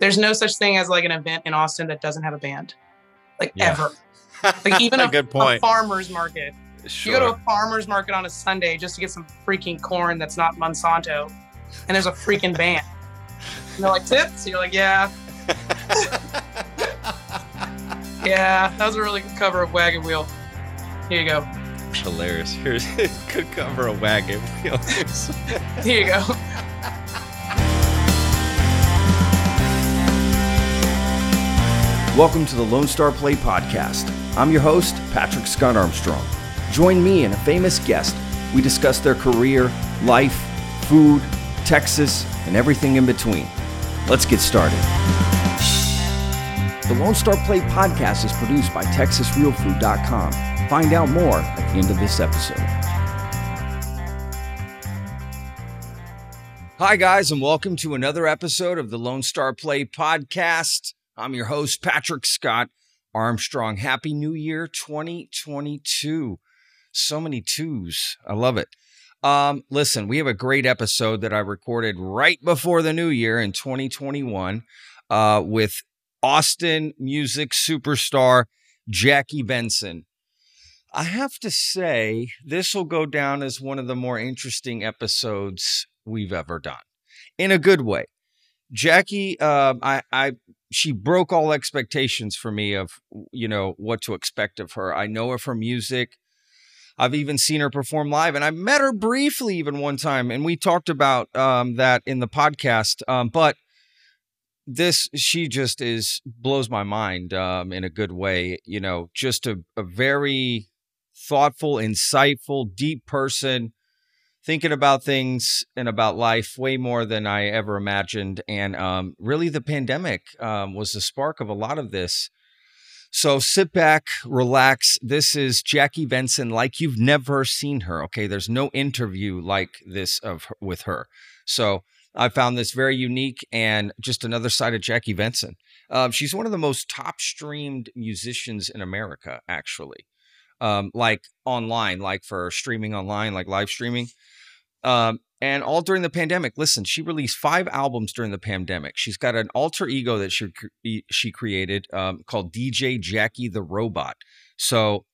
There's no such thing as like an event in Austin that doesn't have a band, like Yeah. ever. Like even a, Good point. a farmer's market. Sure. You go to a farmer's market on a Sunday just to get some freaking corn that's not Monsanto, and there's a freaking band. And they're like tips. You're like, yeah, yeah. That was a really good cover of Wagon Wheel. Here you go. Hilarious. Here's a good cover of wagon wheel. Here you go. Welcome to the Lone Star Plate Podcast. I'm your host, Patrick Scott Armstrong. Join me and a famous guest. We discuss their career, life, food, Texas, and everything in between. Let's get started. The Lone Star Plate Podcast is produced by TexasRealFood.com. Find out more at the end of this episode. Hi, guys, and welcome to another episode of the Lone Star Plate Podcast. I'm your host, Patrick Scott Armstrong. Happy New Year 2022. So many twos. I love it. Um, listen, we have a great episode that I recorded right before the new year in 2021 uh, with Austin music superstar Jackie Venson. I have to say, this will go down as one of the more interesting episodes we've ever done in a good way. Jackie, um, I, I, she broke all expectations for me of, you know, what to expect of her. I know her from music. I've even seen her perform live, and I met her briefly even one time, and we talked about um, that in the podcast. Um, but this, she just is blows my mind um, in a good way. You know, just a, a very thoughtful, insightful, deep person thinking about things and about life way more than I ever imagined. And um, really, the pandemic um, was the spark of a lot of this. So sit back, relax. This is Jackie Venson, like you've never seen her. Okay, there's no interview like this of with her. So I found this very unique and just another side of Jackie Venson. Um, she's one of the most top streamed musicians in America, actually. Um, like online, like for streaming online, like live streaming. Um, and all during the pandemic. Listen, she released five albums during the pandemic. She's got an alter ego that she she created um, called DJ Jackie the Robot. So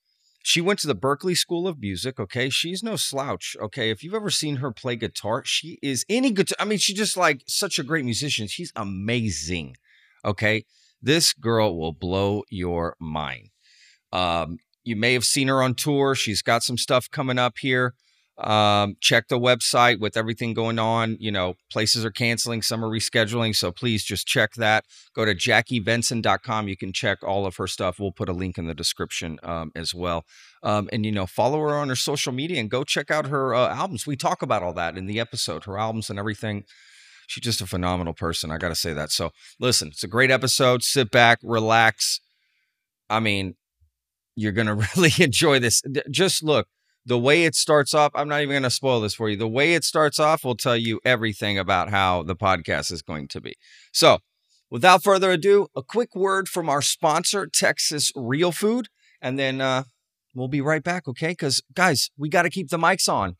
she went to the Berklee School of Music. Okay, she's no slouch. Okay, if you've ever seen her play guitar, she is any good. I mean, she's just like such a great musician. She's amazing. Okay, this girl will blow your mind. Um, you may have seen her on tour. She's got some stuff coming up here. Um, check the website with everything going on. You know, places are canceling, some are rescheduling. So please just check that. Go to jackievenson.com. You can check all of her stuff. We'll put a link in the description um, as well. Um, and, you know, follow her on her social media and go check out her uh, albums. We talk about all that in the episode, her albums and everything. She's just a phenomenal person. I got to say that. So listen, it's a great episode. Sit back, relax. I mean, you're going to really enjoy this. Just look, the way it starts off, I'm not even going to spoil this for you. The way it starts off will tell you everything about how the podcast is going to be. So, without further ado, a quick word from our sponsor, Texas Real Food, and then uh, we'll be right back, okay? Because, guys, we got to keep the mics on.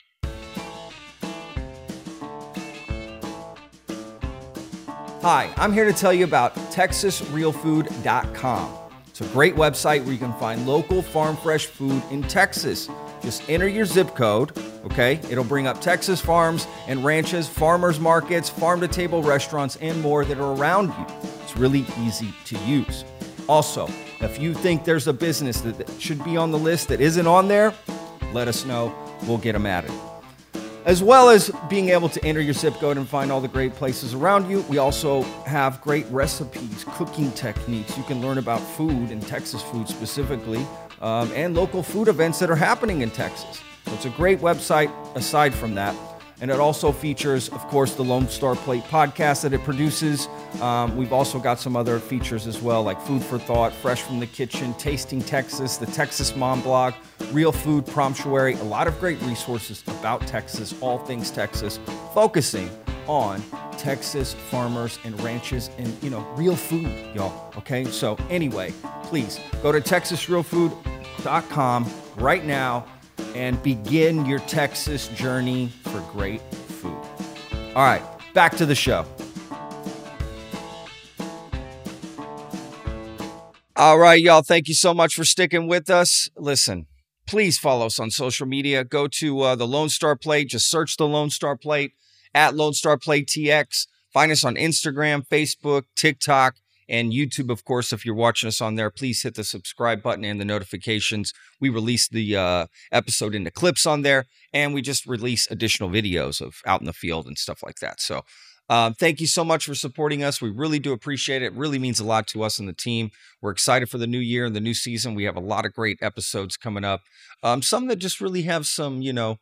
Hi, I'm here to tell you about TexasRealFood.com. It's a great website where you can find local farm fresh food in Texas. Just enter your zip code, okay? It'll bring up Texas farms and ranches, farmers markets, farm to table restaurants, and more that are around you. It's really easy to use. Also, if you think there's a business that should be on the list that isn't on there, let us know. We'll get them added. As well as being able to enter your zip code and find all the great places around you, we also have great recipes, cooking techniques. You can learn about food and Texas food specifically, um, and local food events that are happening in Texas. So it's a great website aside from that. And it also features, of course, the Lone Star Plate podcast that it produces. Um, we've also got some other features as well, like Food for Thought, Fresh from the Kitchen, Tasting Texas, the Texas Mom Blog, Real Food Promptuary, a lot of great resources about Texas, all things Texas, focusing on Texas farmers and ranches and, you know, real food, y'all. Okay. So, anyway, please go to TexasRealFood.com right now and begin your Texas journey for great food. All right, back to the show. All right, y'all. Thank you so much for sticking with us. Listen, please follow us on social media. Go to uh, the Lone Star Plate. Just search the Lone Star Plate at Lone Star Plate TX. Find us on Instagram, Facebook, TikTok, and YouTube. Of course, if you're watching us on there, please hit the subscribe button and the notifications. We release the uh, episode into clips on there, and we just release additional videos of out in the field and stuff like that. So. Um, thank you so much for supporting us. We really do appreciate it. It really means a lot to us and the team. We're excited for the new year and the new season. We have a lot of great episodes coming up. Um, some that just really have some, you know,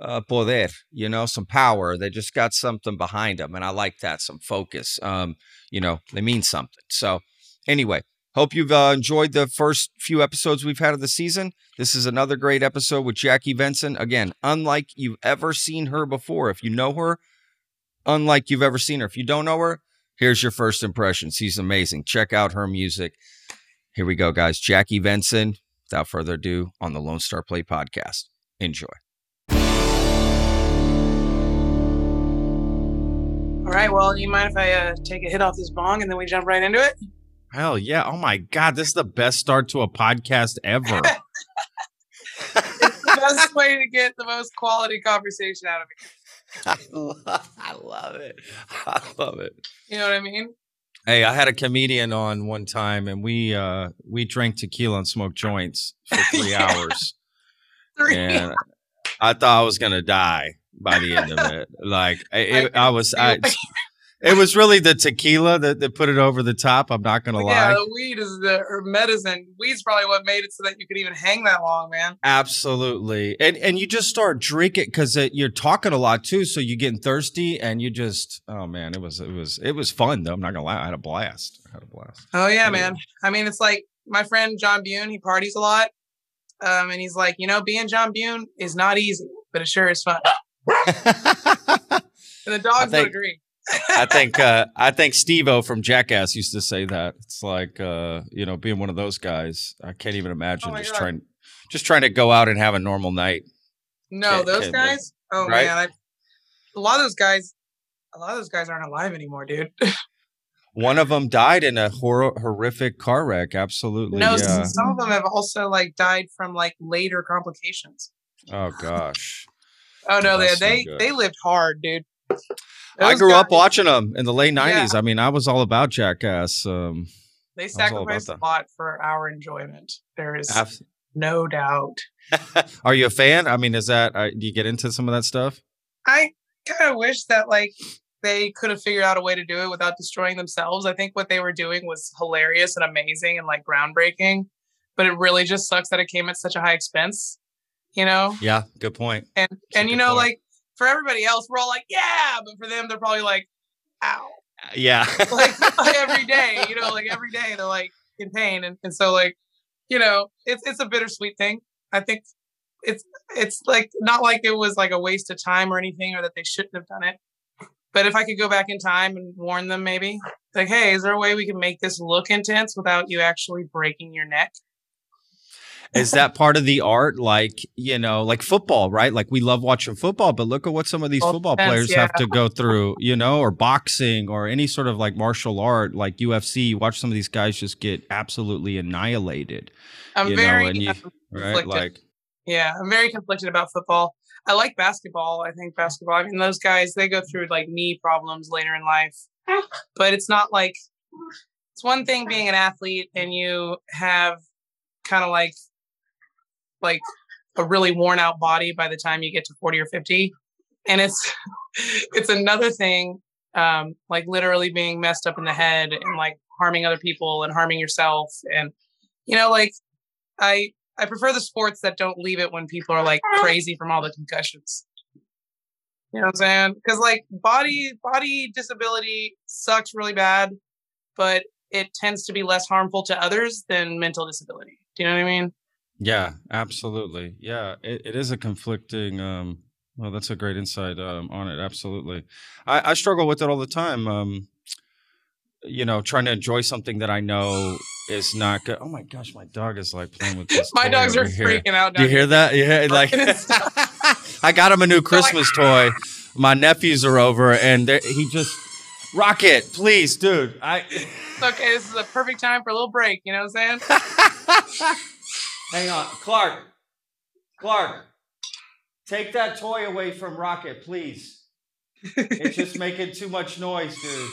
uh, poder, you know, some power. They just got something behind them, and I like that. Some focus. Um, you know, they mean something. So, anyway, hope you've uh, enjoyed the first few episodes we've had of the season. This is another great episode with Jackie Venson. Again, unlike you've ever seen her before. If you know her, unlike you've ever seen her. If you don't know her, here's your first impression. She's amazing. Check out her music. Here we go, guys. Jackie Venson. Without further ado, on the Lone Star Plate podcast. Enjoy. All right. Well, you mind if I uh, take a hit off this bong and then we jump right into it? Hell yeah. Oh my God. This is the best start to a podcast ever. It's the best way to get the most quality conversation out of me. I love, I love it. I love it. You know what I mean? Hey, I had a comedian on one time and we uh we drank tequila and smoked joints for three Yeah. hours. Three. And I thought I was gonna die by the end of it. Like I, it, I was I it was really the tequila that, that put it over the top. I'm not gonna lie. yeah, lie. the weed is the medicine. Weed's probably what made it so that you could even hang that long, man. Absolutely. And and you just start drinking because you're talking a lot too, so you're getting thirsty and you just oh man, it was it was it was fun though. I'm not gonna lie, I had a blast. I had a blast. Oh yeah, Yeah. man. I mean, it's like my friend John Bune. He parties a lot, um, and he's like, you know, being John Bune is not easy, but it sure is fun. And the dogs think- would agree. I think uh, I think Steve-O from Jackass used to say that. It's like uh, you know, being one of those guys. I can't even imagine Oh just God. trying just trying to go out and have a normal night. No, Can't- those can't- guys. Oh right? man, I, a lot of those guys. A lot of those guys aren't alive anymore, dude. One of them died in a hor- horrific car wreck. Absolutely. no, yeah. some of them have also like died from like later complications. Oh gosh. Oh no, they That's no they good. they lived hard, dude. I grew up watching them in the late Yeah. '90s. I mean, I was all about Jackass. Um, They was all about sacrificed a lot for our enjoyment. There is no doubt. Are you a fan? I mean, is that uh, do you get into some of that stuff? I kind of wish that like they could have figured out a way to do it without destroying themselves. I think what they were doing was hilarious and amazing and like groundbreaking, but it really just sucks that it came at such a high expense. You know, Yeah, good point. and That's and you know, point. like for everybody else, we're all like, yeah, but for them, they're probably like, ow, Yeah, like every day. You know, like every day they're like in pain, and, and so like, you know, it's it's a bittersweet thing. I think it's it's like not like it was like a waste of time or anything, or that they shouldn't have done it. But if I could go back in time and warn them, maybe like, hey, is there a way we can make this look intense without you actually breaking your neck? Is that part of the art? Like you know, like football, right? Like we love watching football, but look at what some of these football players yeah. have to go through, you know, or boxing or any sort of like martial art, like UFC. You watch some of these guys just get absolutely annihilated, I'm you know, and you um, right? Like Yeah, I'm very conflicted about football. I like basketball. I think basketball. I mean, those guys they go through like knee problems later in life, but it's not like it's one thing being an athlete and you have kind of like like a really worn out body by the time you get to 40 or 50 and it's it's another thing um like literally being messed up in the head and like harming other people and harming yourself and you know like i I prefer the sports that don't leave it when people are like crazy from all the concussions. You know what I'm saying? Because like body body disability sucks really bad, but it tends to be less harmful to others than mental disability. Do you know what I mean? Yeah, absolutely. Yeah, it, it is a conflicting. Um, well, that's a great insight um, on it. Absolutely, I, I struggle with it all the time. Um, you know, trying to enjoy something that I know is not good. Oh my gosh, my dog is like playing with this. My dogs are here. freaking out. Do you hear that? Yeah, like Barking and stuff. I got him a new Christmas toy. My nephews are over, and he just Rocket, please, dude. I okay, this is a perfect time for a little break. You know what I'm saying? Hang on, Clark. Clark, take that toy away from Rocket, please. It's just making too much noise, dude.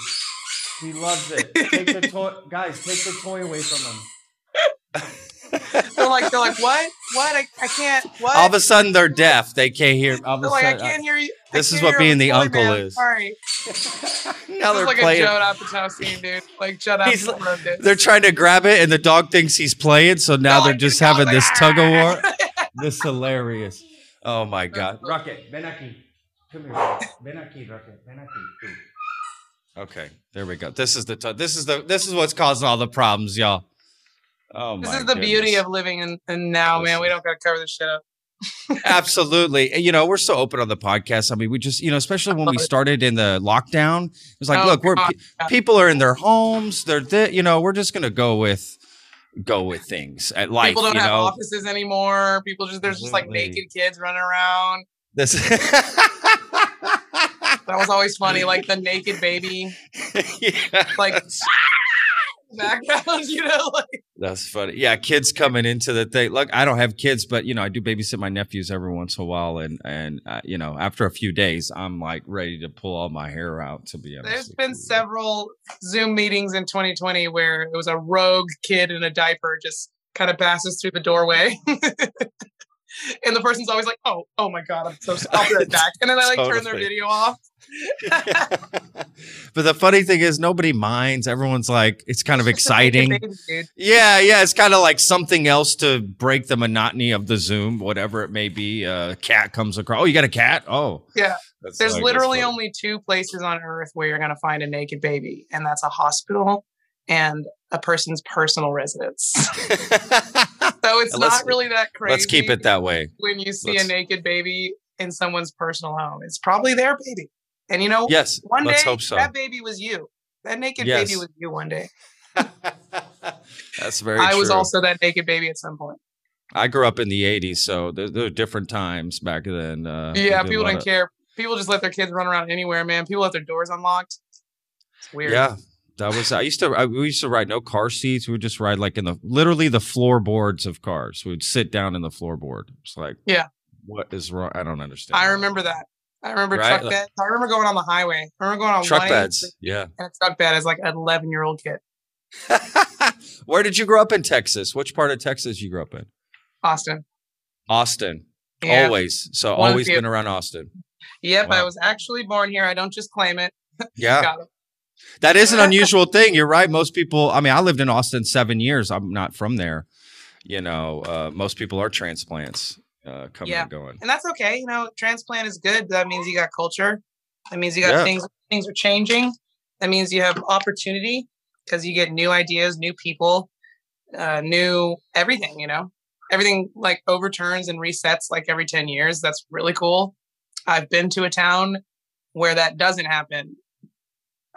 He loves it. Take the toy, guys. Take the toy away from him. they're like, they're like, what? What? I, I can't. What? All of a sudden, they're deaf. They can't hear. All of a they're like, I uh, can't hear you. I this is what being the uncle man. is. Sorry. now This they're is like playing. a Joe Apatow scene, dude. Like Judd Apatow wrote this. They're trying to grab it, and the dog thinks he's playing. So now No, they're like, just having like, this tug of war. This is hilarious. Oh my god. Rocket, ven aquí. Come here. Rocket. Ven aquí, Rocket. Ven aquí. Okay, there we go. This is the t- this is the this is what's causing all the problems, y'all. Oh This is the beauty of living in, in now, man. We don't got to cover this shit up. Absolutely. And, You know, we're so open on the podcast. I mean, we just, you know, especially when we started in the lockdown, it was like, Oh, look, we're pe- people are in their homes. They're, thi- you know, we're just gonna go with go with things at life. People don't have know, offices anymore. People just there's just like naked kids running around. this. That was always funny, like the naked baby like background, you know, like That's funny. Yeah, kids coming into the thing. Look, I don't have kids, but you know, I do babysit my nephews every once in a while, and and uh, you know, after a few days, I'm like ready to pull all my hair out. To be honest, there's been you. several Zoom meetings in 2020 where it was a rogue kid in a diaper just kind of passes through the doorway. and the person's always like, "Oh, oh my god, I'm so sorry. I'll be right back." And then I like turn their video off. but the funny thing is, nobody minds. Everyone's like, it's kind of exciting. Yeah, yeah, it's kind of like something else to break the monotony of the Zoom, whatever it may be. A cat comes across. Oh, you got a cat? Oh, Yeah. That's There's like- literally only two places on earth where you're going to find a naked baby, and that's a hospital and a person's personal residence. So it's not really that crazy. Let's keep it that way. when you see let's- a naked baby in someone's personal home. It's probably their baby. And you know, Yes, one day so. that baby was you. That naked Yes. baby was you one day. That's very I was also that naked baby at some point. I grew up in the '80s, so there, there were different times back then. Uh, yeah, people didn't of- care. People just let their kids run around anywhere, man. People let their doors unlocked. It's weird. Yeah, that was. I used to. I, we used to ride no car seats. We would just ride like in the literally the floorboards of cars. We would sit down in the floorboard. It's like, Yeah. what is wrong? I don't understand. I remember that. I remember Right? truck Like- beds. I remember going on the highway. I remember going on truck 180 beds. Yeah. and a truck bed as like an 11 year old kid. Where did you grow up in Texas? Which part of Texas you grew up in? Austin. Austin. Yeah. Always. So One always been around Austin. Yep, I was actually born here. I don't just claim it. Yeah. That is an unusual thing. You're right. Most people, I mean, I lived in Austin seven years. I'm not from there. You know, uh, most people are transplants uh, coming Yeah. and going. and that's okay. You know, transplant is good. That means you got culture. That means you got Yeah. things. Things are changing. That means you have opportunity because you get new ideas, new people, uh, new everything. You know, everything like overturns and resets like every ten years. That's really cool. I've been to a town where that doesn't happen.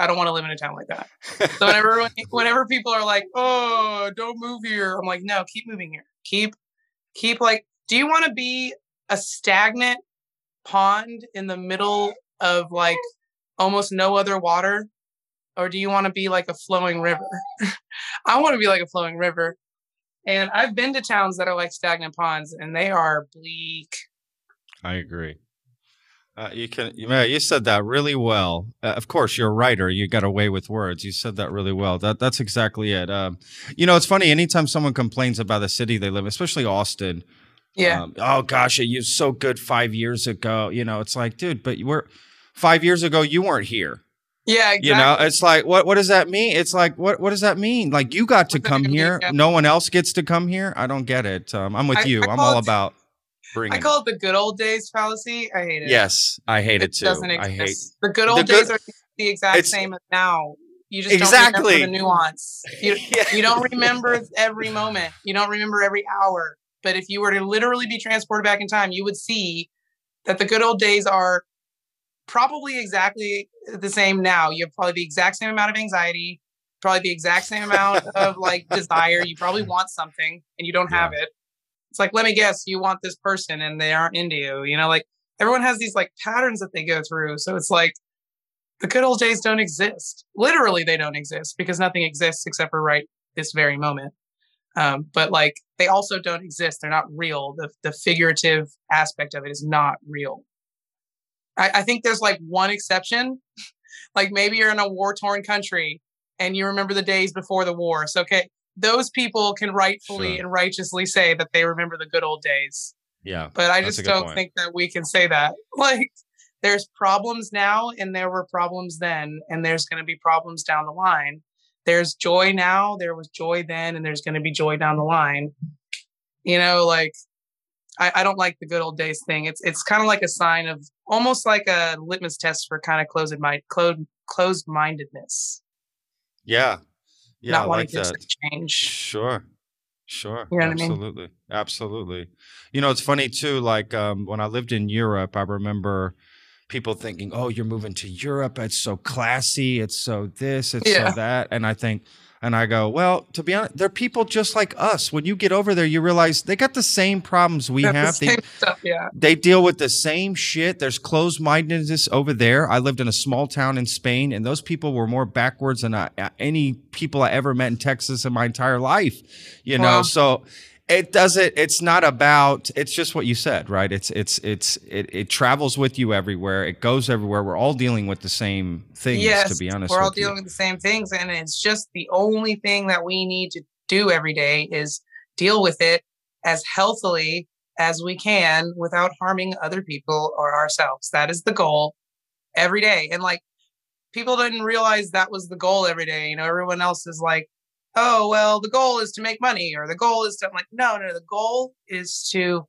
I don't want to live in a town like that. So whenever whenever people are like, "Oh, don't move here," I'm like, "No, keep moving here. Keep keep like do you want to be a stagnant pond in the middle of like almost no other water or do you want to be like a flowing river i want to be like a flowing river and i've been to towns that are like stagnant ponds and they are bleak I agree. Uh, you can, you, said that really well. Uh, of course, you're a writer. You got away with words. You said that really well. That that's exactly it. Um, you know, it's funny. Anytime someone complains about the city they live, in, especially Austin, yeah um, oh gosh, it was so good five years ago. You know, it's like, dude, but you were five years ago. You weren't here. yeah exactly. You know, it's like, what what does that mean? It's like, what what does that mean? Like, you got to come here. No one else gets to come here. I don't get it. Um, I'm with I- you. I I'm all about bringing. i call it the good old days fallacy i hate it Yes, I hate it, too. doesn't I hate. the good the old good- days are the exact same as now you just don't Exactly. remember the nuance you, Yeah. you don't remember every moment you don't remember every hour but if you were to literally be transported back in time you would see that the good old days are probably exactly the same now you have probably the exact same amount of anxiety probably the exact same amount of like desire you probably want something and you don't have it it's like let me guess you want this person and they aren't into you you know like everyone has these like patterns that they go through so it's like the good old days don't exist. Literally, they don't exist because nothing exists except for right this very moment. Um, but like they also don't exist. They're not real. The the figurative aspect of it is not real. I, I think there's like one exception. like maybe you're in a war torn country and you remember the days before the war. So okay, those people can rightfully Sure. and righteously say that they remember the good old days. Yeah. But I just don't point. think that we can say that. Like there's problems now and there were problems then and there's going to be problems down the line. There's joy now, there was joy then and there's going to be joy down the line. You know, like I, I don't like the good old days thing. It's it's kind of like a sign of almost like a litmus test for kind of closed mind closed closed mindedness. Yeah. Yeah. I not wanting like to that. accept change. Sure. Sure. You know what I mean? Absolutely. Absolutely. You know, it's funny too, like um, when I lived in Europe, I remember people thinking, Oh, you're moving to Europe. It's so classy. It's so this, it's Yeah. so that. And I think and I go, Well, to be honest, they're people just like us. When you get over there, you realize they got the same problems we Got the have. They, stuff, yeah. they deal with the same shit. There's closed mindedness over there. I lived in a small town in Spain, and those people were more backwards than I, any people I ever met in Texas in my entire life. You know, so it doesn't. It's not about. It's just what you said, right? It's it's it's it, it travels with you everywhere. It goes everywhere. We're all dealing with the same things. yes, to be honest, we're all with you. dealing with the same things, and it's just the only thing that we need to do every day is deal with it as healthily as we can without harming other people or ourselves. That is the goal every day. And like people didn't realize that was the goal every day. You know, everyone else is like, oh, well, the goal is to make money or the goal is to, I'm like, no, no, the goal is to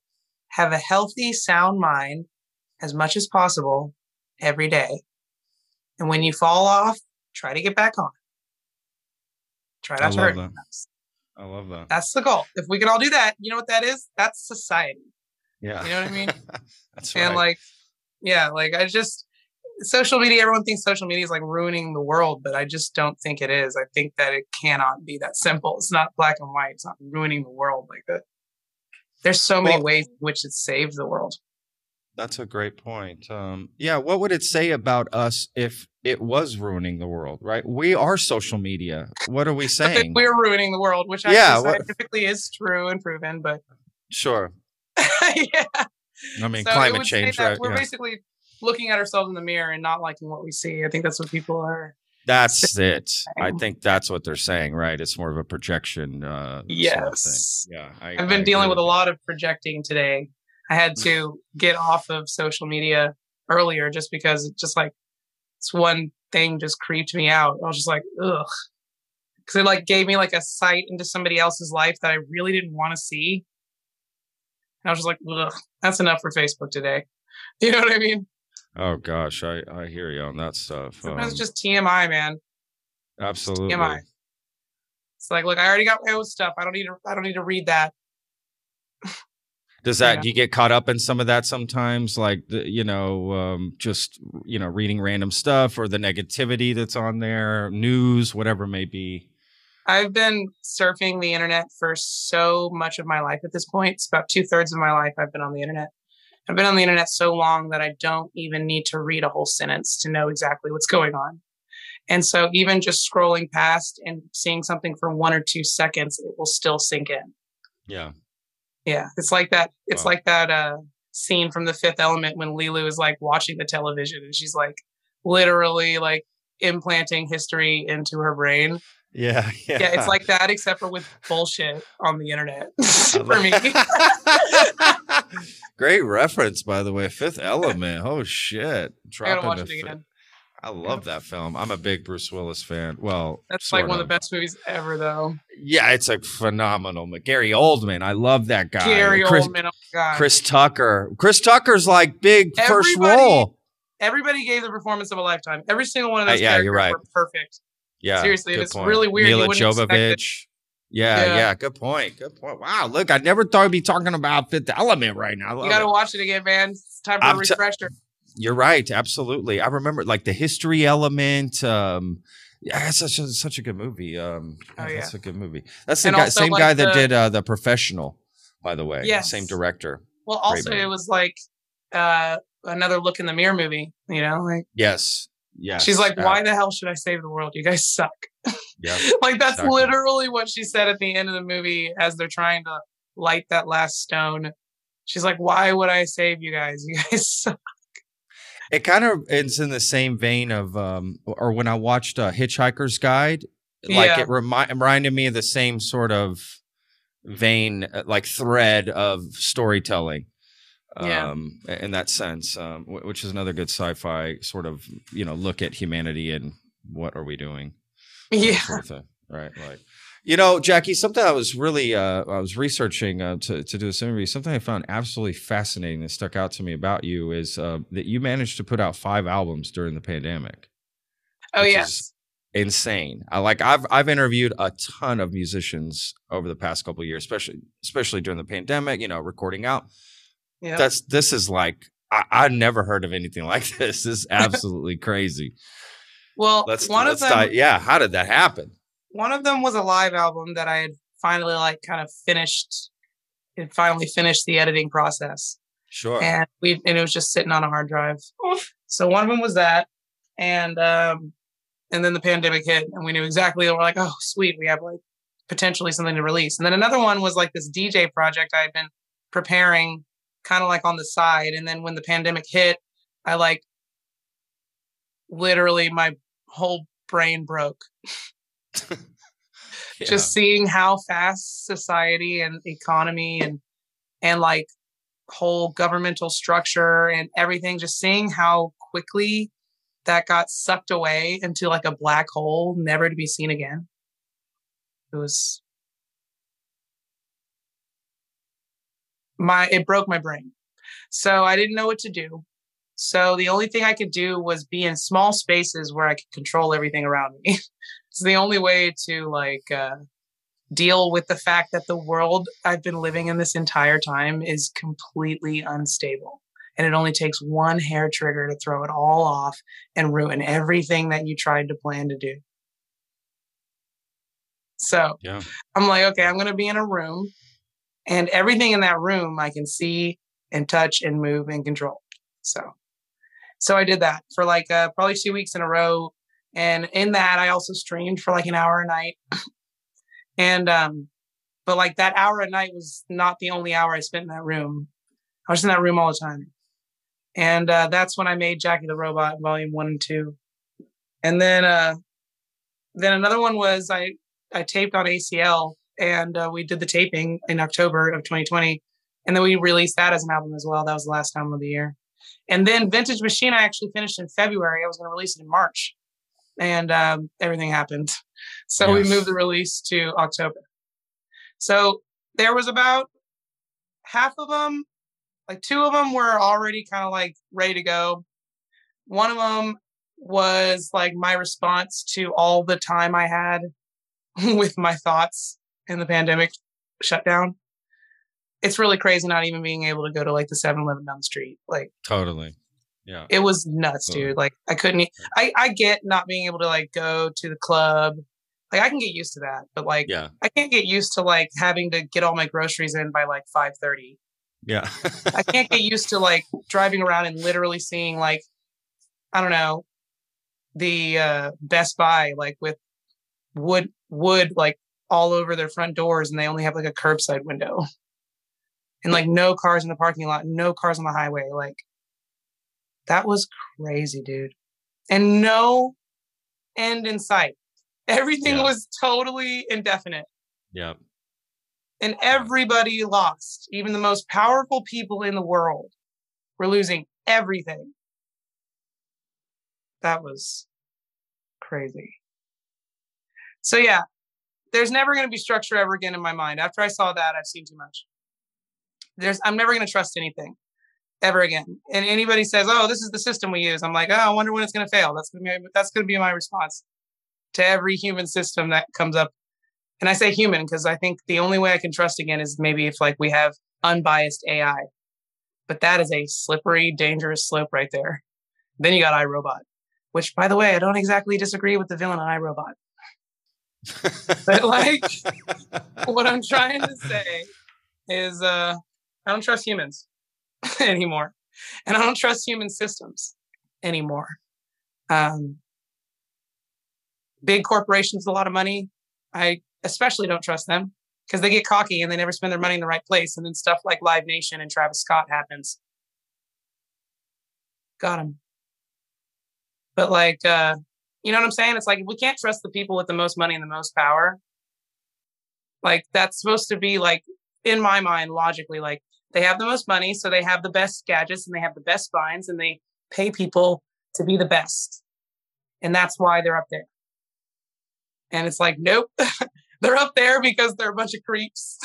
have a healthy, sound mind as much as possible every day. And when you fall off, try to get back on. Try I not to hurt. that. I love that. That's the goal. If we can all do that, you know what that is? That's society. yeah, You know what I mean? That's right. and like, yeah, like I just social media. Everyone thinks social media is like ruining the world, but I just don't think it is. I think that it cannot be that simple. It's not black and white. It's not ruining the world like that. There's so many Well- ways in which it saves the world. That's a great point. Um, yeah, what would it say about us if it was ruining the world? Right? We are social media. What are we saying? we're ruining the world, which Yeah, what- scientifically is true and proven. But Sure. yeah, I mean, So climate change, right? We're Yeah. basically looking at ourselves in the mirror and not liking what we see. I think that's what people are. That's it. I think that's what they're saying, right? It's more of a projection. Uh, sort of thing. Yes. Yeah. I, I've been I dealing agree with a lot of projecting today. I had to get off of social media earlier just because it just like this one thing just creeped me out. I was just like, ugh. Because it like gave me like a sight into somebody else's life that I really didn't want to see. And I was just like, ugh, that's enough for Facebook today. You know what I mean? Oh gosh, I I hear you on that stuff. Sometimes Um, it's just TMI, man. absolutely. TMI. It's like, look, I already got my own stuff. I don't need to. I don't need to read that. Does that Yeah. do you get caught up in some of that sometimes, like the, you know, um, just you know, reading random stuff or the negativity that's on there, news, whatever it may be. I've been surfing the internet for so much of my life at this point. It's about two thirds of my life I've been on the internet. I've been on the internet so long that I don't even need to read a whole sentence to know exactly what's going on. And so even just scrolling past and seeing something for one or two seconds, it will still sink in. Yeah. Yeah. It's like that. It's Wow. like that uh scene from the fifth element when Leeloo is like watching the television and she's like literally like implanting history into her brain. Yeah. Yeah. Yeah, it's like that, except for with bullshit on the internet for me. Great reference, by the way. Fifth Element. Oh shit! I Dropping it fi-. I love that film. I'm a big Bruce Willis fan. Well, That's like one of of. the best movies ever, though. Yeah, it's like phenomenal. Gary Oldman, I love that guy. Gary Chris, Oldman, oh my god! Chris Tucker. Chris Tucker's like big first role. Everybody gave the performance of a lifetime. Every single one of Uh, those yeah, characters you're right. were perfect. Yeah, Seriously, it's point. really weird. You Mila wouldn't expect it. Jovovich. Yeah, yeah, Yeah. good point. Good point. Wow, look, I never thought I'd be talking about Fifth Element right now. You got to watch it again, man. It's time for I'm a t- refresher. You're right, absolutely. I remember like the history element. Um, yeah, it's such a such a good movie. Um, Oh, yeah, yeah. that's a good movie. That's the And guy, also, same like, guy that did uh, the Professional, by the way. Yes. same director. well, also it was like uh, another look in the mirror movie. You know, like Yes, Yeah. She's like, why the hell should I save the world? You guys suck. Yeah. like that's exactly. literally what she said at the end of the movie as they're trying to light that last stone. She's like, why would I save you guys? You guys suck. It kind of is in the same vein of, um, or when I watched uh, Hitchhiker's Guide, like Yeah. it remi- reminded me of the same sort of vein, uh, like thread of storytelling. Yeah. Um, in that sense, um, which is another good sci-fi sort of, you know, look at humanity and what are we doing? Yeah. sort of thing. Right. Like, you know, Jackie, something I was really, uh, I was researching uh, to, to do this interview, something I found absolutely fascinating that stuck out to me about you is uh, that you managed to put out five albums during the pandemic. Oh yes. Insane. I like I've I've interviewed a ton of musicians over the past couple of years, especially especially during the pandemic, you know, recording out. Yeah. That's this is like I, I never heard of anything like this. This is absolutely crazy. Well, Let's one let's of them di- yeah, how did that happen? one of them was a live album that I had finally like kind of finished it finally finished the editing process. Sure. and we and it was just sitting on a hard drive. So one of them was that, and um, and then the pandemic hit, and we knew exactly. We're like, oh, sweet, we have like potentially something to release. And then another one was like this DJ project I had been preparing, kind of like on the side. And then when the pandemic hit, I like literally my whole brain broke. Yeah. just seeing how fast society and economy and and like whole governmental structure and everything just seeing how quickly that got sucked away into like a black hole never to be seen again. It was my it broke my brain. So i didn't know what to do so the only thing i could do was be in small spaces where i could control everything around me it's the only way to like uh, deal with the fact that the world I've been living in this entire time is completely unstable. And it only takes one hair trigger to throw it all off and ruin everything that you tried to plan to do. So Yeah. I'm like, okay, I'm going to be in a room and everything in that room I can see and touch and move and control. So, so I did that for like uh, probably two weeks in a row. And in that, I also streamed for like an hour a night. and, um, but like that hour a night was not the only hour I spent in that room. I was in that room all the time. And uh, that's when I made Jackie the Robot Volume One and Two. And then, uh, then another one was I I taped on ACL, and uh, we did the taping in October of 2020, and then we released that as an album as well. That was the last album of the year. And then Vintage Machine, I actually finished in February. I was going to release it in March, and um, everything happened, so we moved the release to October. So there was about half of them, like two of them were already kind of like ready to go. One of them was like my response to all the time I had with my thoughts in the pandemic shutdown. It's really crazy not even being able to go to like the 7 Eleven down the street. Like, Totally. Yeah. it was nuts, Totally. dude. Like, I couldn't, I I get not being able to like go to the club. Like, I can get used to that, but like, Yeah. I can't get used to like having to get all my groceries in by like 5:30. Yeah. I can't get used to like driving around and literally seeing like I don't know the uh Best Buy like with wood wood like all over their front doors and they only have like a curbside window. And like no cars in the parking lot, no cars on the highway like that was crazy, dude. And no end in sight. Everything Yeah. was totally indefinite yeah. and everybody lost. Even the most powerful people in the world were losing everything. That was crazy. So yeah, there's never going to be structure ever again in my mind. After I saw that, I've seen too much. There's I'm never going to trust anything ever again. And anybody says, "Oh, this is the system we use," I'm like, "Oh, I wonder when it's going to fail." That's going to be that's going to be my response to every human system that comes up and I say human because I think the only way I can trust again is maybe if like we have unbiased AI. But that is a slippery, dangerous slope right there. Then you got I, Robot, which by the way, I don't exactly disagree with the villain on I, Robot. But like what I'm trying to say is uh I don't trust humans anymore. And I don't trust human systems anymore. Um, big corporations, a lot of money. I especially don't trust them because they get cocky and they never spend their money in the right place. And then stuff like Live Nation and Travis Scott happens. Got him. But like, uh, you know what I'm saying? It's like we can't trust the people with the most money and the most power. Like that's supposed to be like in my mind, logically, like they have the most money, so they have the best gadgets and they have the best spines and they pay people to be the best. And that's why they're up there. And it's like, nope, they're up there because they're a bunch of creeps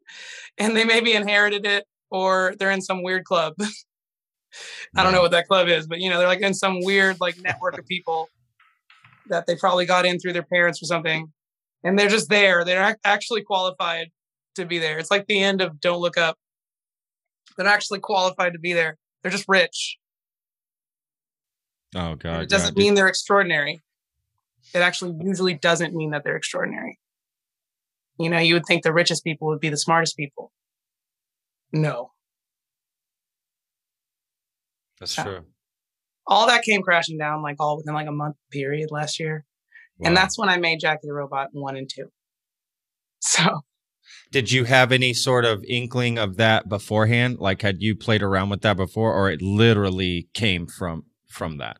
and they maybe inherited it or they're in some weird club. I don't know what that club is, but you know, they're like in some weird like network of people that they probably got in through their parents or something. And they're just there. They're actually qualified to be there. It's like the end of Don't Look Up. They're actually qualified to be there. They're just rich. Oh God! it doesn't God. mean they're extraordinary. It actually usually doesn't mean that they're extraordinary. You know, you would think the richest people would be the smartest people. No. That's uh, true. All that came crashing down like all within like a month period last year. Wow. And that's when I made Jackie the Robot one and two. So did you have any sort of inkling of that beforehand? Like had you played around with that before or it literally came from from that?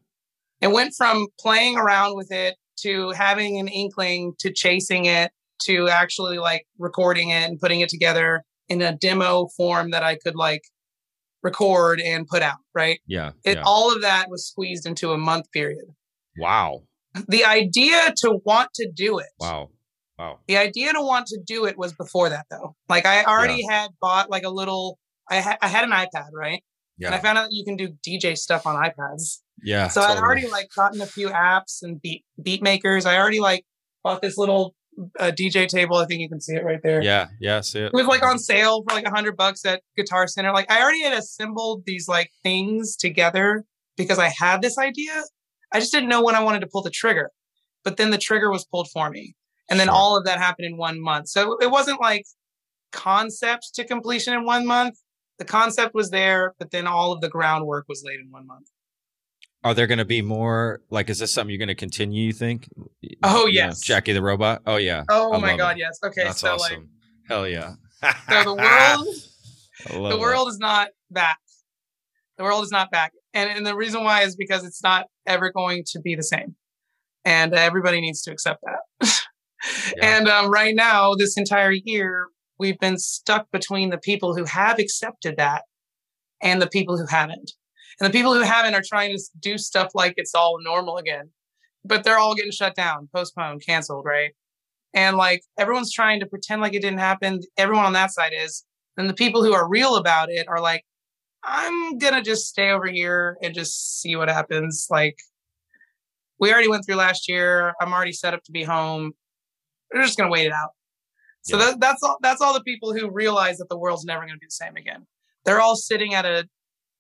It went from playing around with it to having an inkling to chasing it to actually like recording it and putting it together in a demo form that I could like record and put out, right? Yeah. It yeah. all of that was squeezed into a month period. Wow. The idea to want to do it. Wow. Wow. The idea to want to do it was before that though. Like I already yeah. had bought like a little I, ha- I had an iPad, right? Yeah. And I found out that you can do DJ stuff on iPads. Yeah. So totally. I'd already like gotten a few apps and beat beat makers. I already like bought this little uh, DJ table. I think you can see it right there. Yeah. Yeah. See it. It was like on sale for like a hundred bucks at Guitar Center. Like I already had assembled these like things together because I had this idea. I just didn't know when I wanted to pull the trigger. But then the trigger was pulled for me. And then sure. all of that happened in one month. So it wasn't like concept to completion in one month. The concept was there, but then all of the groundwork was laid in one month. Are there going to be more? Like, is this something you're going to continue? You think? Oh yes, Jackie the robot. Oh yeah. Oh I my god, it. yes. Okay, That's so awesome. like, hell yeah. so the world, the world that. is not back. The world is not back, and and the reason why is because it's not ever going to be the same, and everybody needs to accept that. And um, right now, this entire year, we've been stuck between the people who have accepted that and the people who haven't. And the people who haven't are trying to do stuff like it's all normal again, but they're all getting shut down, postponed, canceled, right? And like everyone's trying to pretend like it didn't happen. Everyone on that side is. And the people who are real about it are like, I'm going to just stay over here and just see what happens. Like, we already went through last year. I'm already set up to be home. We're just going to wait it out. So yeah. that, that's all. That's all the people who realize that the world's never going to be the same again. They're all sitting at a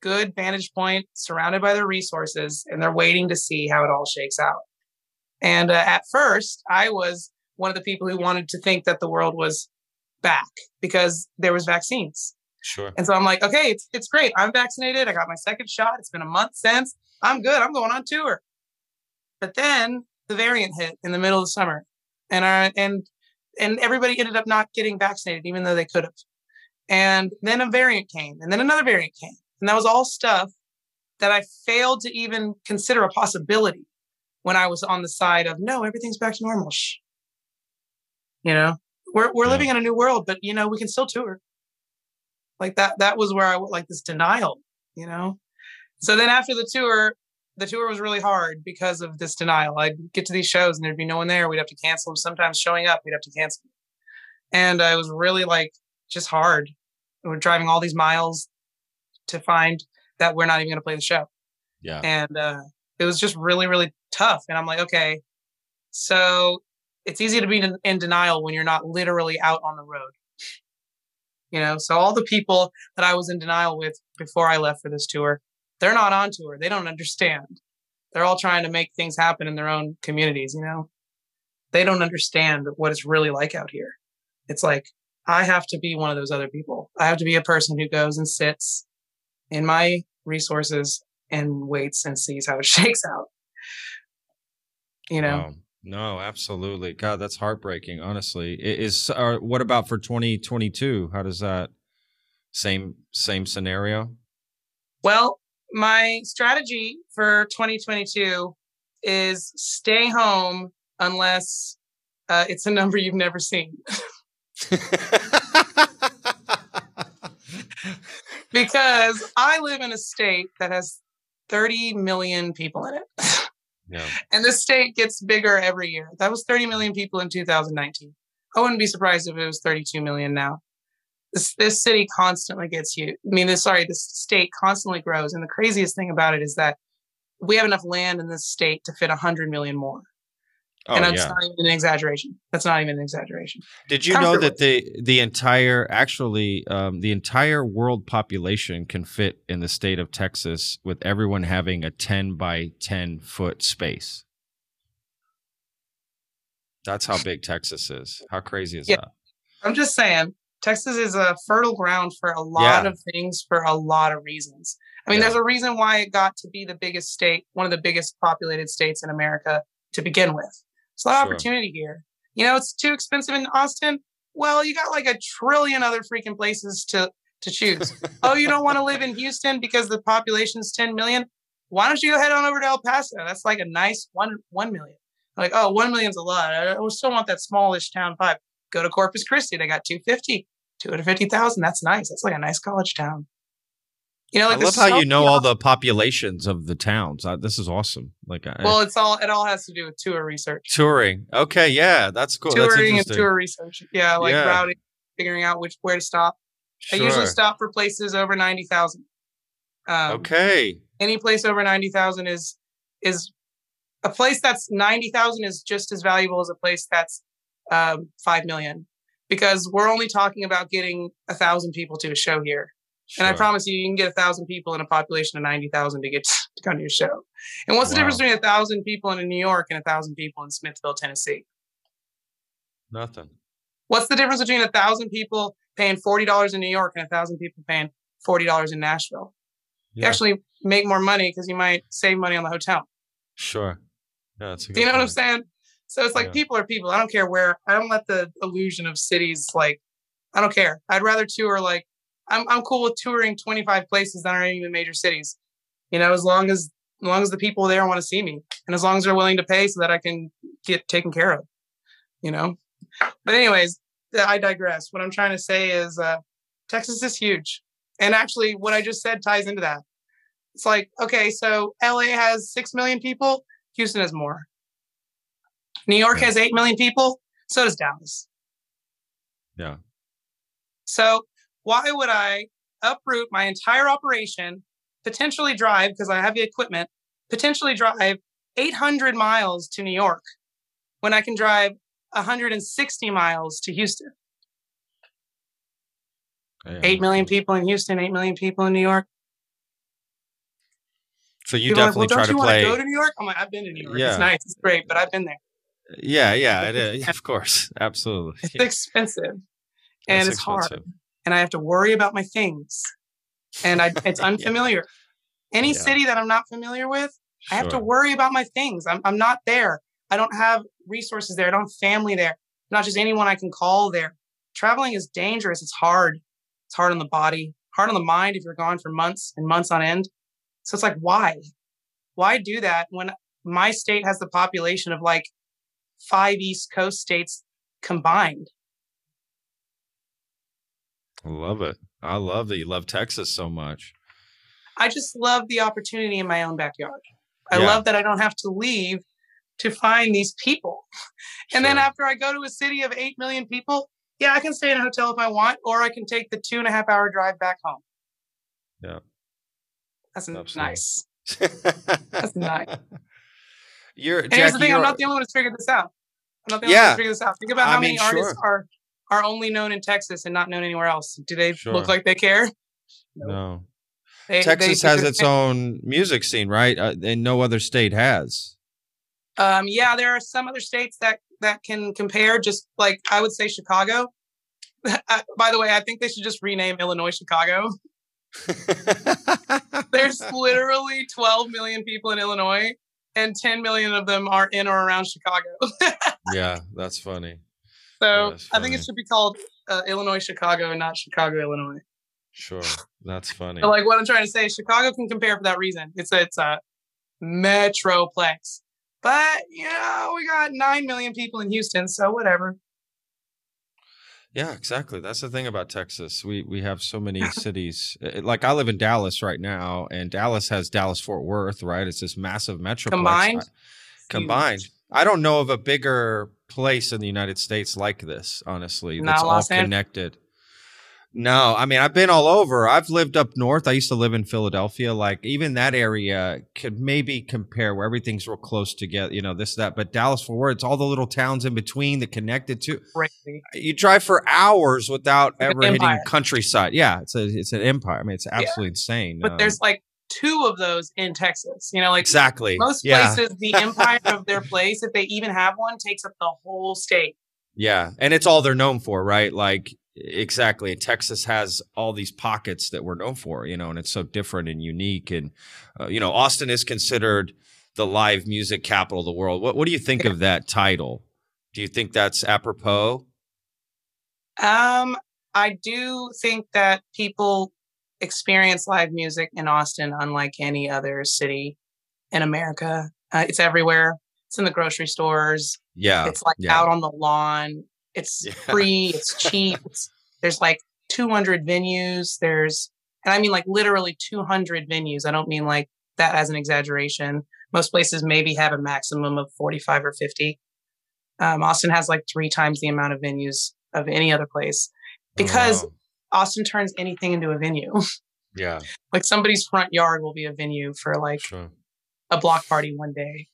good vantage point, surrounded by their resources, and they're waiting to see how it all shakes out. And uh, at first, I was one of the people who wanted to think that the world was back because there was vaccines. Sure. And so I'm like, okay, it's it's great. I'm vaccinated. I got my second shot. It's been a month since. I'm good. I'm going on tour. But then the variant hit in the middle of the summer, and I and and everybody ended up not getting vaccinated, even though they could have. And then a variant came, and then another variant came, and that was all stuff that I failed to even consider a possibility when I was on the side of no, everything's back to normal. Shh. You know, we're we're yeah. living in a new world, but you know, we can still tour. Like that that was where I like this denial, you know. So then after the tour, the tour was really hard because of this denial. I'd get to these shows and there'd be no one there. We'd have to cancel them. Sometimes showing up, we'd have to cancel. And I was really like just hard. We're driving all these miles to find that we're not even going to play the show. Yeah. And uh, it was just really, really tough. And I'm like, okay, so it's easy to be in, in denial when you're not literally out on the road. You know, so all the people that I was in denial with before I left for this tour, they're not on tour. They don't understand. They're all trying to make things happen in their own communities, you know? They don't understand what it's really like out here. It's like, I have to be one of those other people. I have to be a person who goes and sits in my resources and waits and sees how it shakes out. You know. Wow. No, absolutely. God, that's heartbreaking. Honestly, I- is uh, what about for 2022? How does that same same scenario? Well, my strategy for 2022 is stay home unless uh, it's a number you've never seen. because I live in a state that has 30 million people in it. yeah. and the state gets bigger every year. That was 30 million people in 2019. I wouldn't be surprised if it was 32 million now. This this city constantly gets huge. I mean, this sorry, this state constantly grows, and the craziest thing about it is that we have enough land in this state to fit 100 million more. Oh, and that's yeah. not even an exaggeration. That's not even an exaggeration. Did you know that the the entire actually um, the entire world population can fit in the state of Texas with everyone having a 10 by 10 foot space? That's how big Texas is. How crazy is Yeah. that? I'm just saying, Texas is a fertile ground for a lot Yeah. of things for a lot of reasons. I mean, Yeah. there's a reason why it got to be the biggest state, one of the biggest populated states in America to begin with. There's a lot of Sure. opportunity here. You know, it's too expensive in Austin. Well, you got like a trillion other freaking places to to choose. oh, you don't want to live in Houston because the population's 10 million? Why don't you go head on over to El Paso? That's like a nice one one million. Like, oh, one million's a lot. I I still want that smallish town vibe. Go to Corpus Christi. They got 250, 250,000. That's nice. That's like a nice college town. You know, like I love how so you know all the populations of the towns. Uh, this is awesome. Like I, Well, it's all it all has to do with tour research. touring. Okay, yeah, that's cool. that's Touring and tour research. Yeah, like Yeah. routing, figuring out which where to stop. I usually stop for places over ninety thousand. Um, Okay. Any place over ninety thousand is is a place that's ninety thousand is just as valuable as a place that's um, five million, because we're only talking about getting a thousand people to a show here, and I promise you, you can get a thousand people in a population of ninety thousand to get to come to your show. And what's the difference between a thousand people in New York and a thousand people in Smithville, Tennessee? Nothing. What's the difference between a thousand people paying forty dollars in New York and a thousand people paying forty dollars in Nashville? You actually make more money because you might save money on the hotel. Sure. Yeah, that's a Do you know what I'm saying? So it's like Yeah. people are people. I don't care where. I don't let the illusion of cities like. I don't care. I'd rather tour like. I'm I'm cool with touring 25 places that aren't even major cities. You know, as long as as long as the people there want to see me, and as long as they're willing to pay so that I can get taken care of. You know. But anyways, I digress. What I'm trying to say is, uh, Texas is huge, and actually, what I just said ties into that. It's like, okay, so LA has six million people. Houston has more. New York Yeah. has 8 million people. So does Dallas. Yeah. So why would I uproot my entire operation, potentially drive, because I have the equipment, potentially drive 800 miles to New York when I can drive 160 miles to Houston? Yeah. 8 million people in Houston, 8 million people in New York. So you People are like, definitely well, try don't to you want play. to go to New York? I'm like, I've been to New York. Yeah. It's nice. It's great, but I've been there. Yeah, yeah, it is. of course, absolutely. It's expensive and That's it's hard. and I have to worry about my things. And I, it's Yeah. unfamiliar. Any Yeah. city that I'm not familiar with, I have to worry about my things. I'm, I'm not there. I don't have resources there. I don't have family there. Not just anyone I can call there. Traveling is dangerous. It's hard. It's hard on the body, hard on the mind if you're gone for months and months on end. So it's like, why? Why do that when my state has the population of like five East Coast states combined? I love it. I love that you love Texas so much. I just love the opportunity in my own backyard. I Yeah. love that I don't have to leave to find these people. And then after I go to a city of 8 million people, yeah, I can stay in a hotel if I want, or I can take the two and a half hour drive back home. Yeah. That's Absolutely. nice. That's nice. You're And here's the Jackie, thing I'm not the only one who's figured this out. I'm not the only Yeah. one who's figured this out. Think about I how mean, many artists sure. are are only known in Texas and not known anywhere else. Do they Sure. look like they care? no. They, Texas they- has they're- its own music scene, right? Uh, and no other state has. Um, yeah, there are some other states that that can compare. Just like I would say, Chicago. By the way, I think they should just rename Illinois Chicago. There's literally 12 million people in Illinois, and 10 million of them are in or around Chicago. yeah, that's funny. So That's I think it should be called uh, Illinois Chicago and not Chicago Illinois. Sure, that's funny. So like what I'm trying to say, Chicago can compare for that reason. It's a, it's a metroplex, but you know we got nine million people in Houston, so whatever. Yeah, exactly. That's the thing about Texas. We we have so many cities. Uh, Like I live in Dallas right now, and Dallas has Dallas Fort Worth, right? It's this massive metroplex. Combined? I- combined. I don't know of a bigger place in the United States like this, honestly. Not That's all Los Angeles? connected. No, I mean I've been all over. I've lived up north. I used to live in Philadelphia. Like even that area could maybe compare where everything's real close together. You know this that. But Dallas Fort Worth, it's all the little towns in between that connected to Crazy. you drive for hours without an ever hitting countryside. Yeah, it's a it's an empire. I mean, it's absolutely insane. But Um, there's like two of those in Texas. You know, like exactly most yeah, places, the empire of their place, if they even have one, takes up the whole state. yeah, and it's all they're known for, right? Like exactly. And Texas has all these pockets that we're known for, you know, and it's so different and unique. And uh, you know, Austin is considered the live music capital of the world. What what do you think of that title? Do you think that's apropos? Um, I do think that people experience live music in Austin unlike any other city in America. Uh, it's everywhere. It's in the grocery stores. Yeah, it's like yeah. out on the lawn. It's Yeah. free. It's cheap. It's, there's like 200 venues. There's, and I mean like literally 200 venues. I don't mean like that as an exaggeration. Most places maybe have a maximum of 45 or 50. Um, Austin has like three times the amount of venues of any other place because wow. Austin turns anything into a venue. yeah, like somebody's front yard will be a venue for like sure. A block party one day.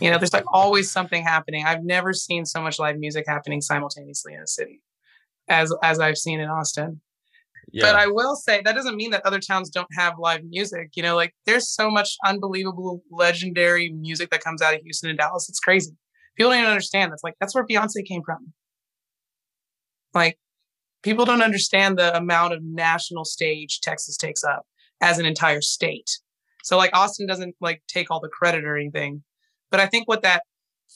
You know, there's like always something happening. I've never seen so much live music happening simultaneously in a city as as I've seen in Austin. Yeah, But I will say that doesn't mean that other towns don't have live music. You know, like there's so much unbelievable legendary music that comes out of Houston and Dallas. It's crazy. People don't even understand. That's like that's where Beyonce came from. Like people don't understand the amount of national stage Texas takes up as an entire state. So like Austin doesn't like take all the credit or anything. But I think what that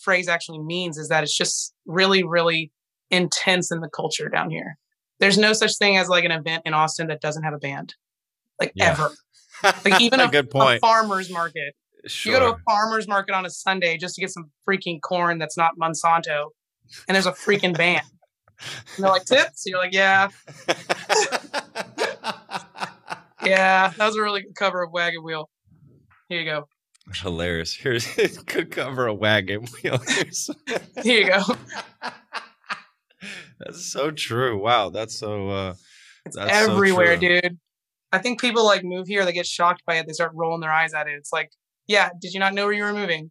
phrase actually means is that it's just really, really intense in the culture down here. There's no such thing as like an event in Austin that doesn't have a band. Like Yeah. ever. Like even a, good point. a farmer's market. Sure. You go to a farmer's market on a Sunday just to get some freaking corn that's not Monsanto, and there's a freaking band. And they're like, tips? You're like, yeah, yeah. That was a really good cover of Wagon Wheel. Here you go. Hilarious. Here's it could cover a wagon wheel. Here you go. that's so true. Wow, that's so. uh It's That's everywhere, true. dude. I think people like move here, they get shocked by it, they start rolling their eyes at it. It's like, yeah, did you not know where you were moving?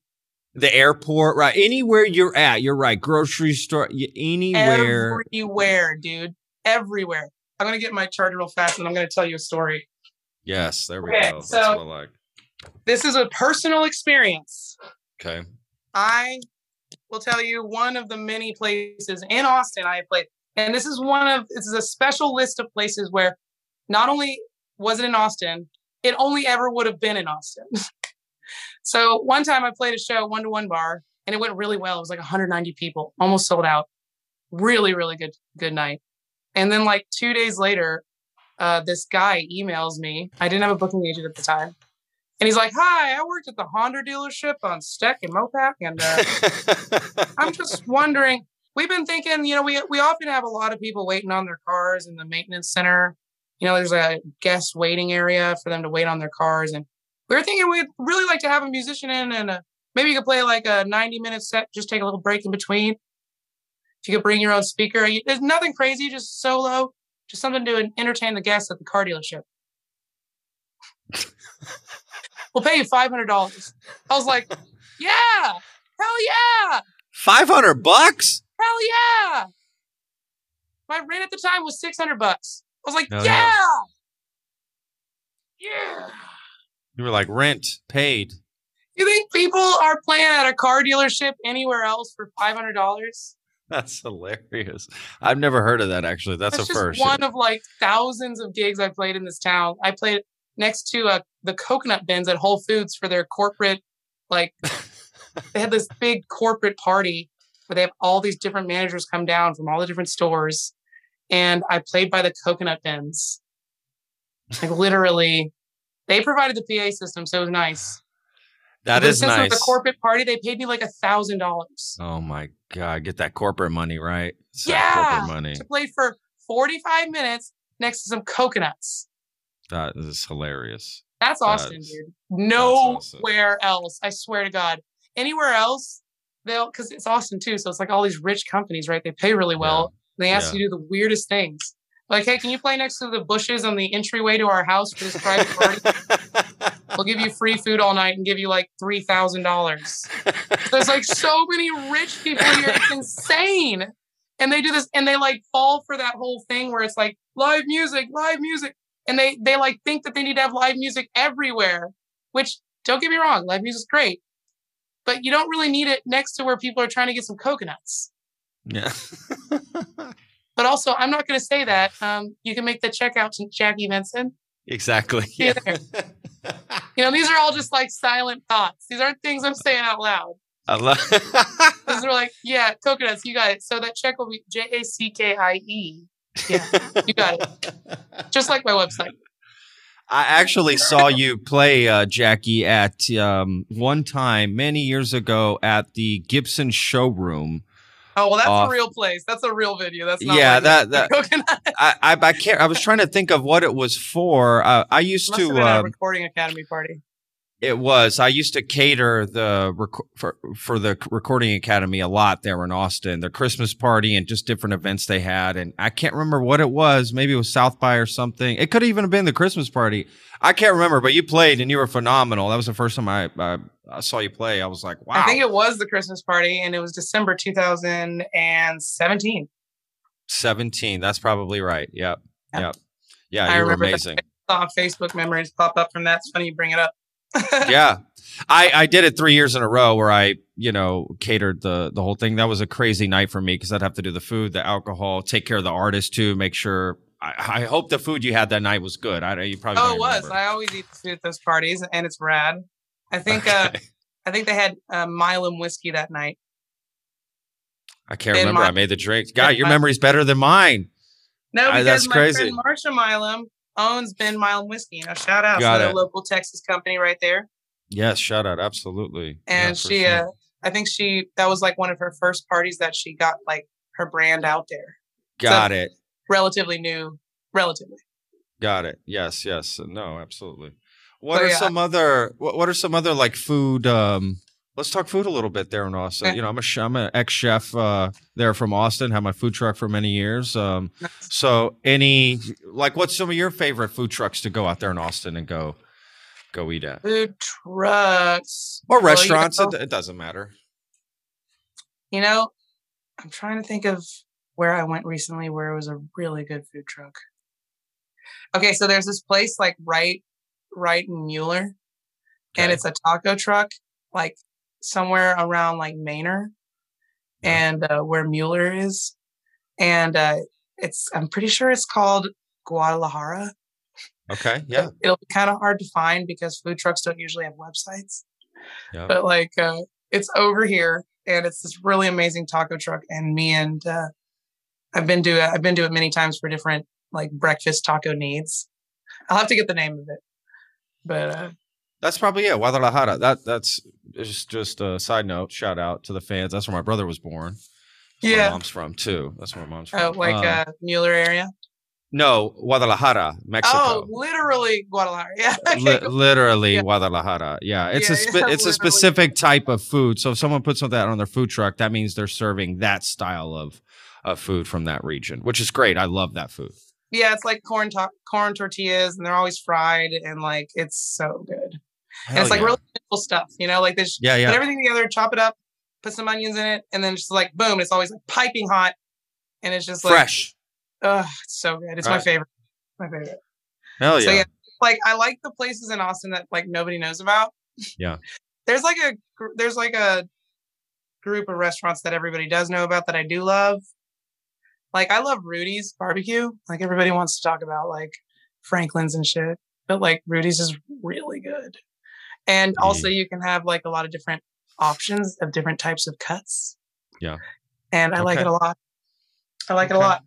The airport, right? Anywhere you're at, you're right. Grocery store, anywhere. Everywhere, dude. Everywhere. I'm gonna get my charger real fast and I'm gonna tell you a story. yes, there we Okay, go. That's so- what I like. This is a personal experience. Okay. I will tell you one of the many places in Austin I have played. And this is one of this is a special list of places where not only was it in Austin, it only ever would have been in Austin. so one time I played a show one to one bar and it went really well. It was like 190 people, almost sold out. Really, really good good night. And then like two days later, uh, this guy emails me. I didn't have a booking agent at the time. And he's like, Hi, I worked at the Honda dealership on Steck and Mopac. And uh, I'm just wondering, we've been thinking, you know, we, we often have a lot of people waiting on their cars in the maintenance center. You know, there's a guest waiting area for them to wait on their cars. And we were thinking we'd really like to have a musician in and uh, maybe you could play like a 90 minute set, just take a little break in between. If you could bring your own speaker, You- there's nothing crazy, just solo, just something to entertain the guests at the car dealership. we'll pay you $500. I was like, yeah, hell yeah. Five hundred bucks. Hell yeah! My rent at the time was six hundred bucks. I was like, oh, Hell yeah, yeah. yeah. You were like rent paid. You think people are playing at a car dealership anywhere else for five hundred dollars? That's hilarious. I've never heard of that actually. That's, That's a just first. one of like thousands of gigs I played in this town. I played next to uh, the coconut bins at Whole Foods for their corporate Like they had this big corporate party where they have all these different managers come down from all the different stores, and I played by the coconut bins. Like literally, they provided the PA system, so it was nice. That is But is since it nice. a corporate party, they paid me like a thousand dollars oh my god, get that corporate money right. It's Yeah. corporate money. to play for forty-five minutes next to some coconuts. That is hilarious. That's Austin, That's- dude. awesome. Nowhere else. I swear to God. Anywhere else, they'll because it's Austin too. So it's like all these rich companies, right? They pay really well. and they ask yeah. you to do the weirdest things. Like, hey, can you play next to the bushes on the entryway to our house for this private party? we'll give you free food all night and give you like three thousand dollars. There's like so many rich people here. It's insane. And they do this and they like fall for that whole thing where it's like live music, live music. And they they like think that they need to have live music everywhere, which don't get me wrong, live music's great. But you don't really need it next to where people are trying to get some coconuts. yeah. But also, I'm not going to say that. Um, you can make the check out to Jackie Venson. exactly. You Yeah. You know, these are all just like silent thoughts. These aren't things I'm saying out loud. I love These are like, yeah, coconuts, you got it. So that check will be J A C K I E. Yeah, you got it. Just like my website. I actually saw you play uh, Jackie at um, one time many years ago at the Gibson showroom. Oh well, that's Off. a real place. That's a real video. That's not Yeah, that- that- I, I I can't. I was trying to think of what it was for. Uh, I used Must have to. been a Um, recording academy party. It was. I used to cater the rec- for for the recording academy a lot there in Austin. The Christmas party and just different events they had. And I can't remember what it was. Maybe it was South by or something. It could even have been the Christmas party. I can't remember. But you played and you were phenomenal. That was the first time I I, I saw you play. I was like, wow. I think it was the Christmas party, and it was December 2017. 17. That's probably right. Yep. Yeah. Yep. Yeah, I you were remember that. amazing. Saw Facebook memories pop up from that. It's funny you bring it up. Yeah. I, I did it three years in a row where I, you know, catered the the whole thing. That was a crazy night for me because I'd have to do the food, the alcohol, take care of the artist too, make sure. I, I hope the food you had that night was good. I you probably Oh, it was. remember. I always eat food at those parties, and it's rad. I think. uh I think they had uh, Milam whiskey that night. I can't remember. my- I made the drinks. God, your my- memory's better than mine. No, I- because that's my crazy. friend Marsha Milam owns Ben Milam Whiskey. You know, shout out Got to the local Texas company right there. Yes, shout out, absolutely. And for she, sure. uh, I think she that was like one of her first parties that she got like her brand out there. got it. Relatively new, relatively. Got it. Yes, yes. No, absolutely. What So, are yeah. some other what, what are some other like food um let's talk food a little bit there in Austin. Okay. You know, I'm a I'm an ex chef uh there from Austin, had my food truck for many years. Um Nice. so any like what's some of your favorite food trucks to go out there in Austin and go go eat at? Food trucks Or Well, you restaurants, know- it, it doesn't matter. You know, I'm trying to think of where I went recently where it was a really good food truck. Okay, so there's this place like right right in Mueller. And it's a taco truck, like somewhere around like Manor and uh, where Mueller is. And uh, it's I'm pretty sure it's called Guadalajara. Okay, yeah. It'll be kind of hard to find because food trucks don't usually have websites. Yeah. But like uh it's over here and it's this really amazing taco truck and me and uh I've been to it I've been to it many times for different like breakfast taco needs. I'll have to get the name of it. But uh That's probably it. Guadalajara. That that's just just a side note. Shout out to the fans. That's where my brother was born. That's where Yeah. my mom's from too. That's where my mom's from. oh like Um, uh Mueller area. no, Guadalajara, Mexico. Oh, literally Guadalajara. Yeah. Li- literally Yeah. Guadalajara. Yeah, it's Yeah, a spe- yeah, it's a specific type of food. So if someone puts that on their food truck, that means they're serving that style of of food from that region, which is great. I love that food. yeah, it's like corn to- corn tortillas and they're always fried and like it's so good. And it's like yeah. really simple stuff, you know, like this yeah, put everything together, chop it up, put some onions in it, and then just like boom, it's always like piping hot. And it's just like Fresh. Ugh, it's so good. It's my Right. favorite. My favorite. Hell So yeah. yeah, like I like the places in Austin that like nobody knows about. Yeah. There's like a there's like a group of restaurants that everybody does know about that I do love. Like I love Rudy's barbecue. Like everybody wants to talk about like Franklin's and shit, but like Rudy's is really good. And also, you can have like a lot of different options of different types of cuts. Yeah. And I like it a lot. I like it a lot.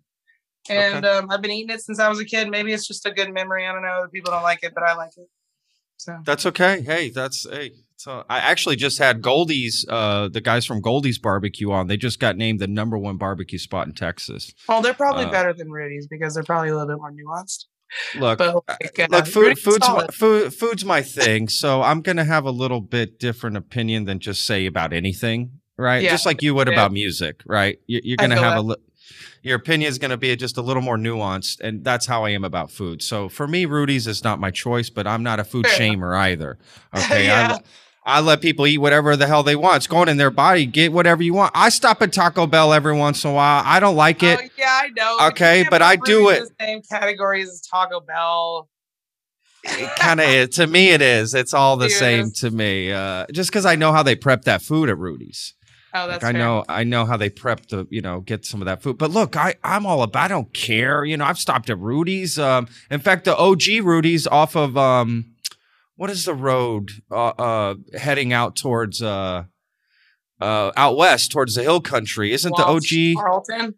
And um, I've been eating it since I was a kid. Maybe it's just a good memory. I don't know. People don't like it, but I like it. So That's okay. Hey, that's hey. So I actually just had Goldee's, uh, the guys from Goldee's Barbecue on. They just got named the number one barbecue spot in Texas. well, they're probably Uh, better than Rudy's because they're probably a little bit more nuanced. Look, But like, uh, look, food, food's my, food, food's my thing. So I'm gonna have a little bit different opinion than just say about anything, right? Yeah. Just like you would Yeah. about music, right? You, you're gonna have a li- your opinion is gonna be just a little more nuanced, and that's how I am about food. So for me, Rudy's is not my choice, but I'm not a food Fair shamer either. Okay, Yeah. le- I let people eat whatever the hell they want. It's going in their body. Get whatever you want. I stop at Taco Bell every once in a while. I don't like it. Oh, yeah, I know. Okay, but I do it. The same categories as Taco Bell. it kind of is. To me, it is. It's all the It same is. to me. Uh, just because I know how they prep that food at Rudy's. Oh, that's Like I know, I know how they prep the, you know, get some of that food. But look, I, I'm all about. I don't care. You know, I've stopped at Rudy's. Um, in fact, the OG Rudy's off of um, what is the road? Uh, uh heading out towards uh, uh, out west towards the hill country. Isn't the OG? Carlton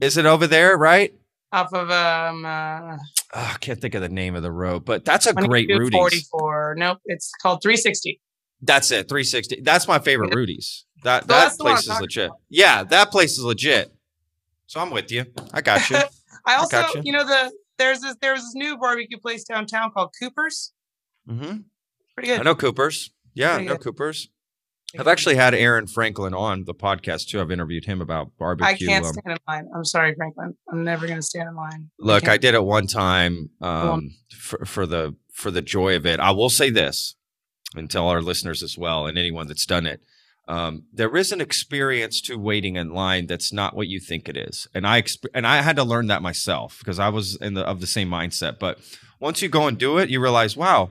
Is it over there? Right? off of um uh, Oh, I can't think of the name of the road, but that's a great Rudy's. 44. Nope, it's called 360. That's it. 360. That's my favorite. Rudy's. That So that that's the one place is legit. about. Yeah, that place is legit. So I'm with you. I got you. I also, gotcha. you know, the there's this there's this new barbecue place downtown called Cooper's. Hmm Pretty good. I know Cooper's. Yeah, I Pretty know good. Cooper's. I've actually had Aaron Franklin on the podcast too. I've interviewed him about barbecue. I can't um, stand in line. I'm sorry, Franklin. I'm never gonna stand in line. look, I can't. did it one time um, for, for the for the joy of it. I will say this, and tell our listeners as well, and anyone that's done it. Um, there is an experience to waiting in line that's not what you think it is, and I exp- and I had to learn that myself because I was in the of the same mindset. But once you go and do it, you realize, wow,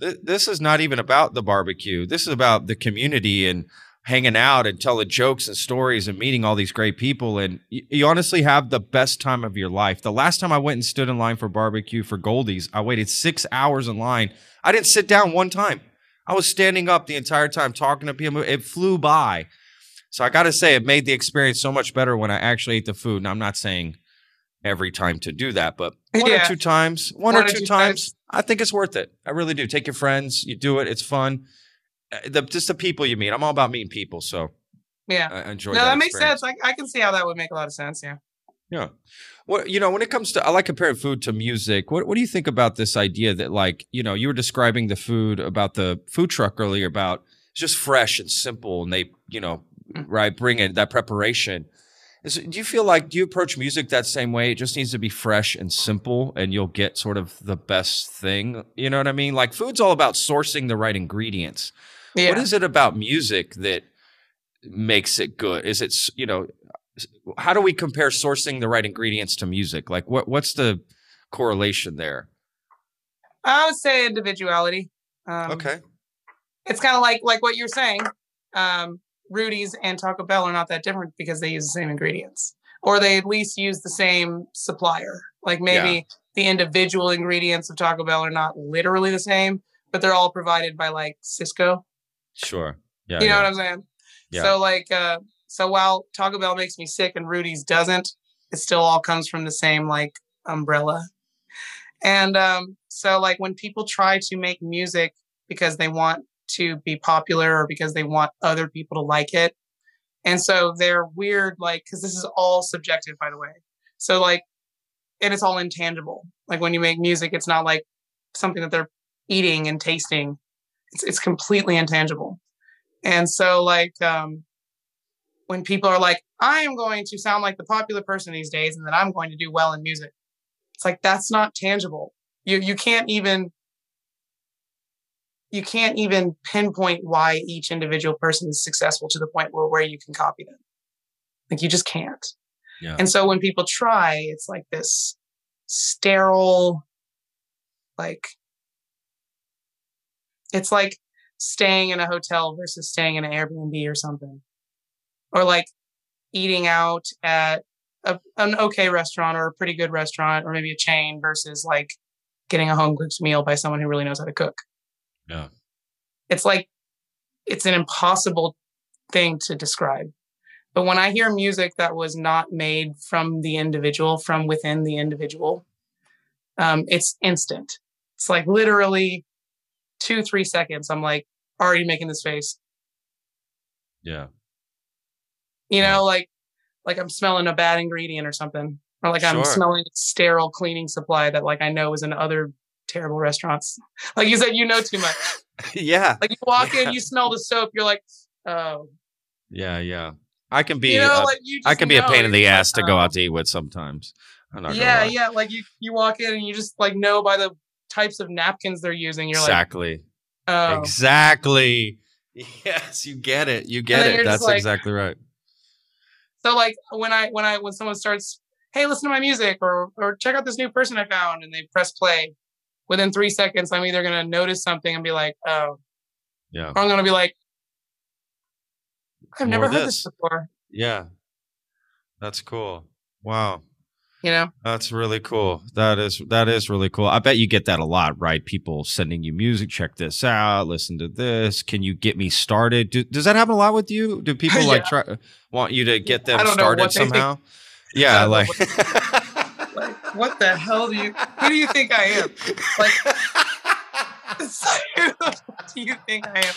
th- this is not even about the barbecue. This is about the community and hanging out and telling jokes and stories and meeting all these great people. And you, you honestly have the best time of your life. The last time i went and stood in line for barbecue for Goldee's i waited six hours in line. I didn't sit down one time. I was standing up the entire time talking to people. It flew by. So i gotta say it made the experience so much better when i actually ate the food. And i'm not saying every time to do that but one or two times one, or two, times, i think it's worth it i really do take your friends you do it it's fun Uh, the, just the people you meet i'm all about meeting people so Yeah. I enjoy No, that. that makes experience. sense. I, I can see how that would make a lot of sense. Yeah. Yeah. Well, you know, when it comes to, I like comparing food to music. What What do you think about this idea that, like, you know, you were describing the food about the food truck earlier about it's just fresh and simple, and they, you know, Mm. right, bring in that preparation. Is, do you feel like do you approach music that same way? It just needs to be fresh and simple, and you'll get sort of the best thing. You know what I mean? Like, food's all about sourcing the right ingredients. Yeah. What is it about music that makes it good? Is it you know how do we compare sourcing the right ingredients to music? Like what what's the correlation there? I would say individuality. Um, Okay. It's kind of like like what you're saying. Um, Rudy's and Taco Bell are not that different because they use the same ingredients, or they at least use the same supplier. Like maybe the individual ingredients of Taco Bell are not literally the same, but they're all provided by like Sysco. Sure. Yeah. you know yeah. what I'm saying? Yeah. So like, uh, so while Taco Bell makes me sick and Rudy's doesn't, it still all comes from the same like umbrella. And um, so like when people try to make music because they want to be popular or because they want other people to like it, and so they're weird like because this is all subjective by the way. So like, and it's all intangible. Like when you make music, it's not like something that they're eating and tasting. It's it's completely intangible. And so like um when people are like, I am going to sound like the popular person these days and that I'm going to do well in music. It's like that's not tangible. You you can't even you can't even pinpoint why each individual person is successful to the point where, where you can copy them. Like you just can't. Yeah. And so when people try, it's like this sterile, like it's like staying in a hotel versus staying in an Airbnb or something. Or like eating out at a, an okay restaurant or a pretty good restaurant or maybe a chain versus like getting a home cooked meal by someone who really knows how to cook. Yeah. it's like it's an impossible thing to describe. But when I hear music that was not made from the individual, from within the individual, um, it's instant. It's like literally two, three seconds. I'm like already making this face. Yeah. You know, like like I'm smelling a bad ingredient or something, or like I'm smelling a sterile cleaning supply that like I know is in other terrible restaurants. Like you said, you know too much. yeah. Like you walk Yeah. in, you smell the soap, you're like, oh, Yeah. Yeah. I can be. you know, uh, like you. I can be a pain in You're the ass like, to go out to eat with sometimes. I'm not Yeah, yeah. Like you, you walk in and you just like know by the types of napkins they're using. You're exactly. like, oh, Exactly. Yes, you get it. You get it. That's like- exactly right. So like when I when I when someone starts, hey, listen to my music or or check out this new person I found, and they press play, within three seconds, I'm either gonna notice something and be like, oh, Yeah. or I'm gonna be like, I've More never heard this this. before. Yeah. That's cool. Wow. You know? That's really cool. That is that is really cool. I bet you get that a lot, right? People sending you music, check this out, listen to this. Can you get me started? Do, does that happen a lot with you? Do people like try want you to get them I don't know started somehow? Yeah, I don't know like Like, what the hell do you? Who do you think I am? Like, who do you think I am?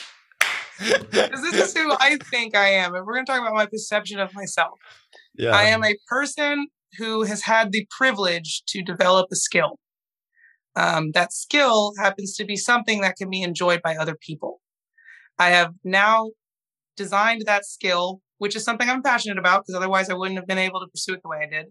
'Cause this is who I think I am. If we're gonna talk about my perception of myself, yeah. I am a person who has had the privilege to develop a skill. Um, that skill happens to be something that can be enjoyed by other people. I have now designed that skill, which is something I'm passionate about, because otherwise I wouldn't have been able to pursue it the way I did.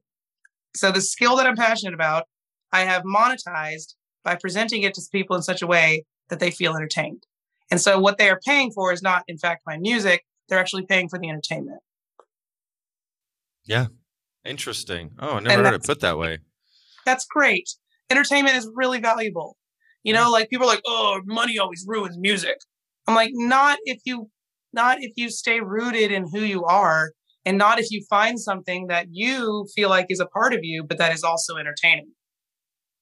So the skill that I'm passionate about, I have monetized by presenting it to people in such a way that they feel entertained. And so what they are paying for is not, in fact, my music. They're actually paying for the entertainment. Yeah. Interesting. Oh, I never And heard it put that way. that's great. Entertainment is really valuable. You know, like people are like, oh, money always ruins music. I'm like, not if you not if you stay rooted in who you are and not if you find something that you feel like is a part of you, but that is also entertaining.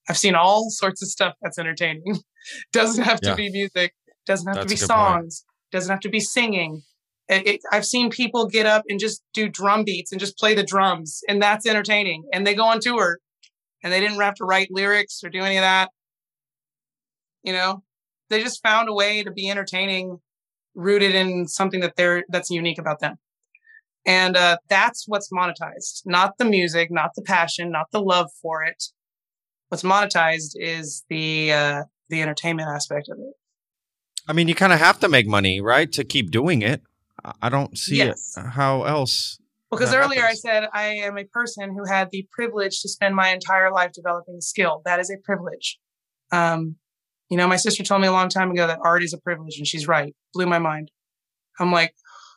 I've seen all sorts of stuff that's entertaining. doesn't have to Yeah. be music, doesn't have That's to be good point. songs, doesn't have to be singing. It, it, I've seen people get up and just do drum beats and just play the drums, and that's entertaining. And they go on tour and they didn't have to write lyrics or do any of that. You know, they just found a way to be entertaining, rooted in something that they're that's unique about them. And uh, that's what's monetized, not the music, not the passion, not the love for it. What's monetized is the uh, the entertainment aspect of it. I mean, you kind of have to make money, right, to keep doing it. I- don't see Yes. it. How else? Because earlier happens. I said I am a person who had the privilege to spend my entire life developing a skill. That is a privilege. Um, you know, my sister told me a long time ago that art is a privilege, and she's right. Blew my mind. I'm like,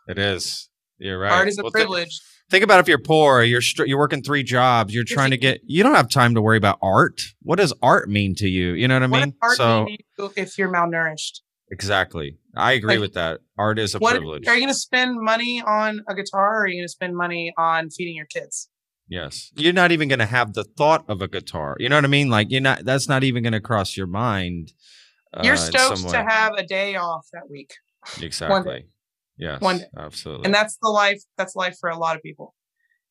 It is. You're right. art is a Well, privilege. think about if you're poor, you're str- you're working three jobs, you're trying to get. You don't have time to worry about art. What does art mean to you? You know what I what mean? art so mean to you if you're malnourished? exactly, I agree Like, with that. Art is a What privilege. are you going to spend money on a guitar, or are you going to spend money on feeding your kids? Yes. You're not even going to have the thought of a guitar. You know what I mean? Like you're not that's not even going to cross your mind. Uh, you're stoked to have a day off that week, Exactly. Yes. One. Absolutely. and that's the life. That's life for a lot of people.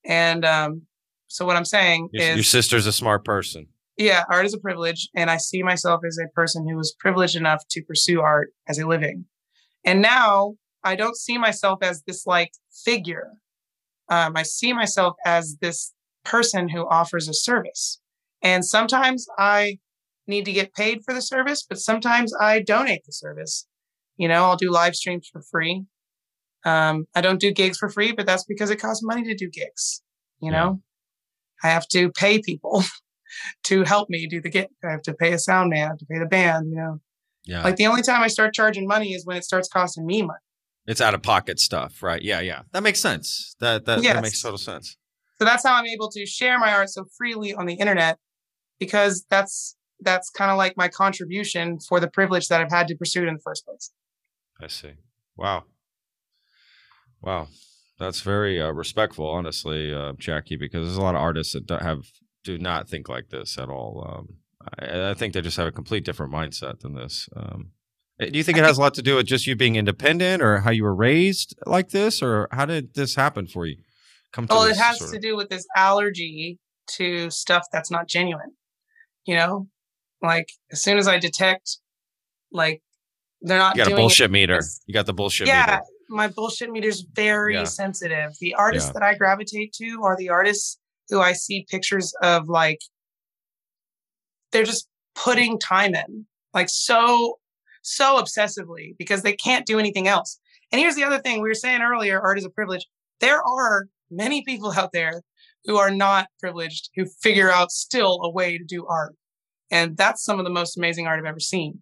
And um, so what I'm saying your, is, your sister's a smart person. yeah, art is a privilege, and I see myself as a person who was privileged enough to pursue art as a living. And now I don't see myself as this like figure. Um, I see myself as this person who offers a service. And sometimes I need to get paid for the service, but sometimes I donate the service. You know, I'll do live streams for free. Um, I don't do gigs for free, but that's because it costs money to do gigs. You Yeah. know, I have to pay people to help me do the gig. I have to pay a sound man, I have to pay the band, you know. Yeah. Like the only time I start charging money is when it starts costing me money. it's out of pocket stuff, right? Yeah, yeah. That makes sense. That that, that Yes. makes total sense. So that's how I'm able to share my art so freely on the internet because that's that's kind of like my contribution for the privilege that I've had to pursue it in the first place. I see. Wow. Wow. That's very uh, respectful, honestly, uh, Jackie, because there's a lot of artists that have do not think like this at all. Um, I, I think they just have a complete different mindset than this. Um, Uh, Do you think it has a lot to do with just you being independent, or how you were raised like this, or how did this happen for you? Come to Well, it has to of- do with this allergy to stuff that's not genuine. You know, like as soon as I detect, like they're not You got a bullshit meter. You got the bullshit yeah, meter. My bullshit meter's very Yeah. sensitive. The artists Yeah. that I gravitate to are the artists who I see pictures of like they're just putting time in, like so so obsessively because they can't do anything else. And here's the other thing we were saying earlier, art is a privilege. There are many people out there who are not privileged who figure out still a way to do art. And that's some of the most amazing art I've ever seen.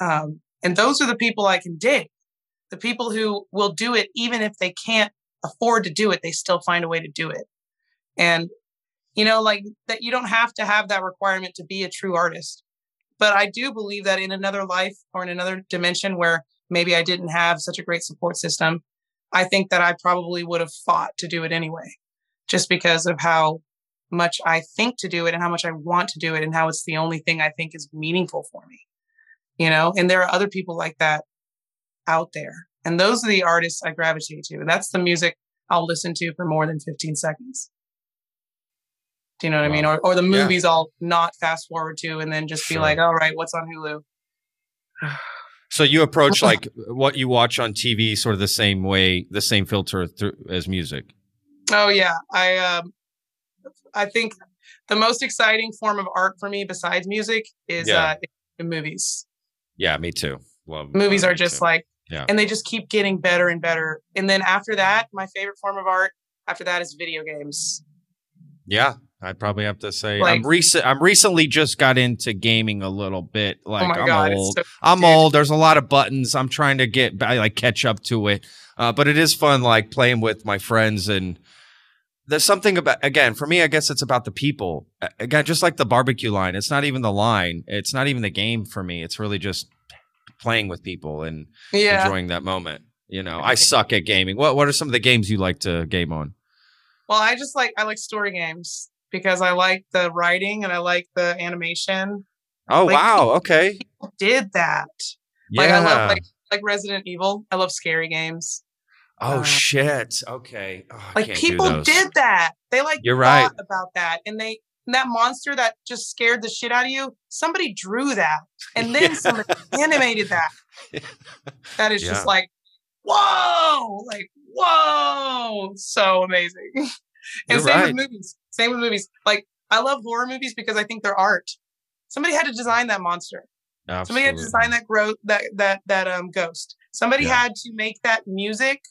Um, and those are the people I can dig the people who will do it even if they can't afford to do it they still find a way to do it. And you know like that you don't have to have that requirement to be a true artist. But i do believe that in another life or in another dimension where maybe i didn't have such a great support system i think that i probably would have fought to do it anyway just because of how much i think to do it and how much i want to do it and how it's the only thing i think is meaningful for me you know? And there are other people like that out there. And those are the artists I gravitate to. And that's the music I'll listen to for more than 15 seconds. Do you know what I mean? Or, or the Yeah. movies I'll not fast forward to and then just Sure. be like, all right, what's on Hulu? So you approach like what you watch on TV, sort of the same way, the same filter through, as music. Oh yeah. I um I think the most exciting form of art for me besides music is Yeah. uh the movies. Yeah, me too. Love Movies are just too. like Yeah. and they just keep getting better and better. And then after that, my favorite form of art after that is video games. Yeah, I'd probably have to say I'm recent. I'm recently just got into gaming a little bit. Like oh I'm god, old. so I'm old. There's a lot of buttons. I'm trying to get ba- like catch up to it. Uh, but it is fun, like playing with my friends and. There's something about again for me. I guess it's about the people. Again, just like the barbecue line, it's not even the line. It's not even the game for me. It's really just playing with people and yeah. enjoying that moment. You know, I suck at gaming. What What are some of the games you like to game on? Well, I just like I like story games because I like the writing and I like the animation. Oh Like- wow, okay, Did that. yeah. Like I love like like Resident Evil. I love scary games. oh uh, shit, okay. Oh, Like people did that. They like You're right. about that and they that monster that just scared the shit out of you. Somebody drew that and then Yeah. somebody animated that. That is Yeah. just like whoa, like whoa, so amazing. and You're same right. with movies. Same with movies. Like I love horror movies because I think they're art. Somebody had to design that monster. Somebody had to design that growth that that that um ghost. Somebody had to make that music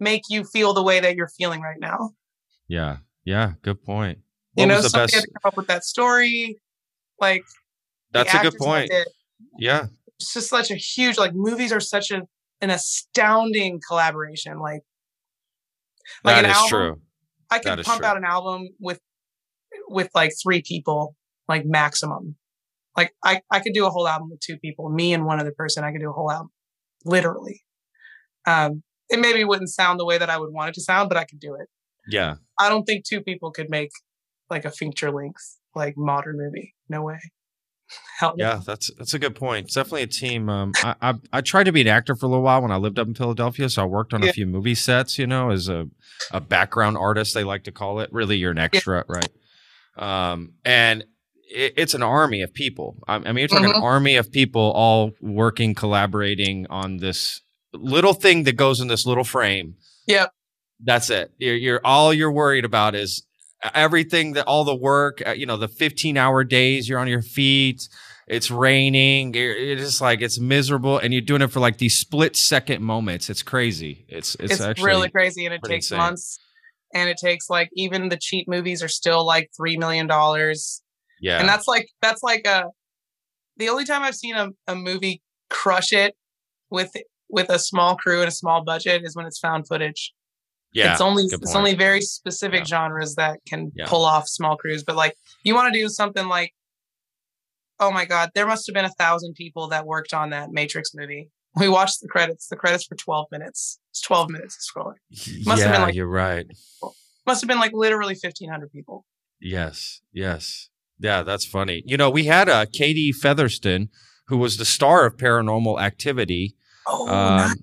make you feel the way that you're feeling right now. Yeah, yeah. Good point. You know, somebody best? had to come up with that story. Like That's a good point. Yeah, It's just such a huge like movies are such a an astounding collaboration. Like like that an album, true. I could pump true. out an album with with like three people, like maximum. Like I, I could do a whole album with two people, me and one other person. I could do a whole album, literally. Um, it maybe wouldn't sound the way that I would want it to sound, but I could do it. Yeah, I don't think two people could make like a feature length like modern movie. No way. Hell no. yeah. That's that's a good point. It's definitely a team. Um, I, I I tried to be an actor for a little while when I lived up in Philadelphia, so I worked on Yeah. a few movie sets. You know, as a a background artist, they like to call it. Really, you're an extra, right? Um, and it, it's an army of people. I, I mean, you're talking an Mhm. army of people all working, collaborating on this little thing that goes in this little frame. Yep. That's it. You're, you're all you're worried about is everything that all the work. uh, You know, the 15 hour days you're on your feet. It's raining. It's just like it's miserable, and you're doing it for like these split second moments. It's crazy. It's it's, It's, actually really crazy and it takes insane. months. And it takes like even the cheap movies are still like three million dollars. yeah. and that's like that's like a the only time i've seen a, a movie crush it with with a small crew and a small budget is when it's found footage yeah. it's only it's only very specific Yeah. genres that can Yeah. pull off small crews but like you want to do something like oh my god there must have been a thousand people that worked on that matrix movie we watched the credits the credits for 12 minutes it's 12 minutes of scrolling must yeah, have been like- you're right. must have been like literally 1500 people Yes, yes. Yeah, that's funny. You know, we had uh, Katie Featherston, who was the star of Paranormal Activity. Oh, Um, nice.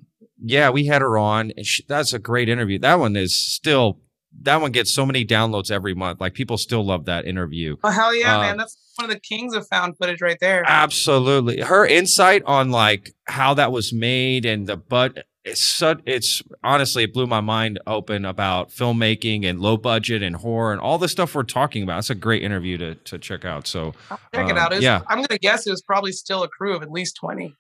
Yeah, we had her on. And she, that's a great interview. That one is still that one gets so many downloads every month. Like people still love that interview. oh hell yeah, uh, man! That's one of the kings of found footage right there. Absolutely. Her insight on like how that was made and the but it's such it's honestly it blew my mind open about filmmaking and low budget and horror and all the stuff we're talking about. It's a great interview to to check out. So I'll check it um, out. It was- yeah. I'm gonna guess it was probably still a crew of at least twenty.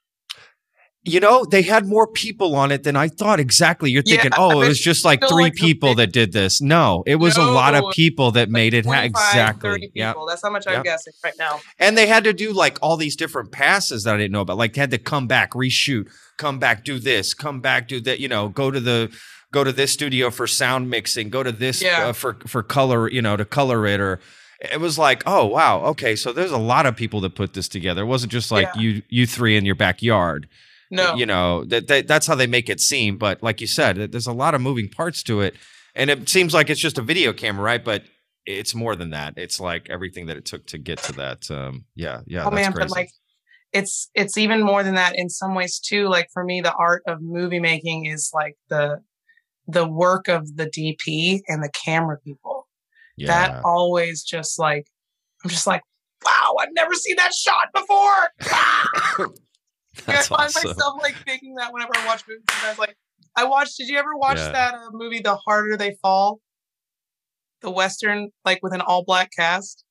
You know, they had more people on it than I thought. Exactly. You're Yeah, thinking, I oh, it was just like three like people big- that did this. No, it was a lot of people that made it. Ha- exactly. 30 Yeah. people. That's how much Yep. I'm guessing right now. And they had to do like all these different passes that I didn't know about. Like they had to come back, reshoot, come back, do this, come back, do that. You know, go to the go to this studio for sound mixing, go to this Yeah. uh, for for color. You know, to color it or. It was like, oh wow, okay, so there's a lot of people that put this together. It wasn't just like Yeah. you you three in your backyard. No, You know, that, that that's how they make it seem. But like you said, there's a lot of moving parts to it, and it seems like it's just a video camera, right? But it's more than that. It's like everything that it took to get to that. Um, yeah, yeah. oh that's man, crazy. but like it's it's even more than that in some ways too. Like for me, the art of movie making is like the the work of the DP and the camera people. yeah. That always just like I'm just like, wow, I've never seen that shot before. That's I find awesome. myself like thinking that whenever I watch movies. I was like I watched. Did you ever watch Yeah. that uh, movie, The Harder They Fall? The western, like with an all black cast.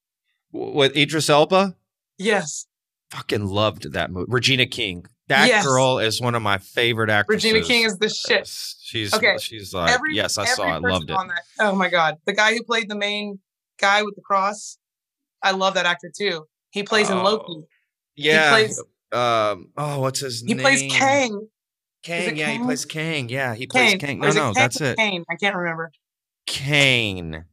With Idris Elba, Yes, fucking loved that movie. Regina King. That Yes. girl is one of my favorite actresses. Regina King is the shit. She's Okay, She's like every yes, I saw it. Loved it. That. Oh my god, the guy who played the main guy with the cross, I love that actor too. He plays in Oh, Loki. Yeah. He plays- um. Oh, what's his He name? He plays Kang. Kang. Yeah, he plays Kang. Yeah, he plays Kane. Kang. No, no, Kang that's it. Kane. I can't remember. Kane.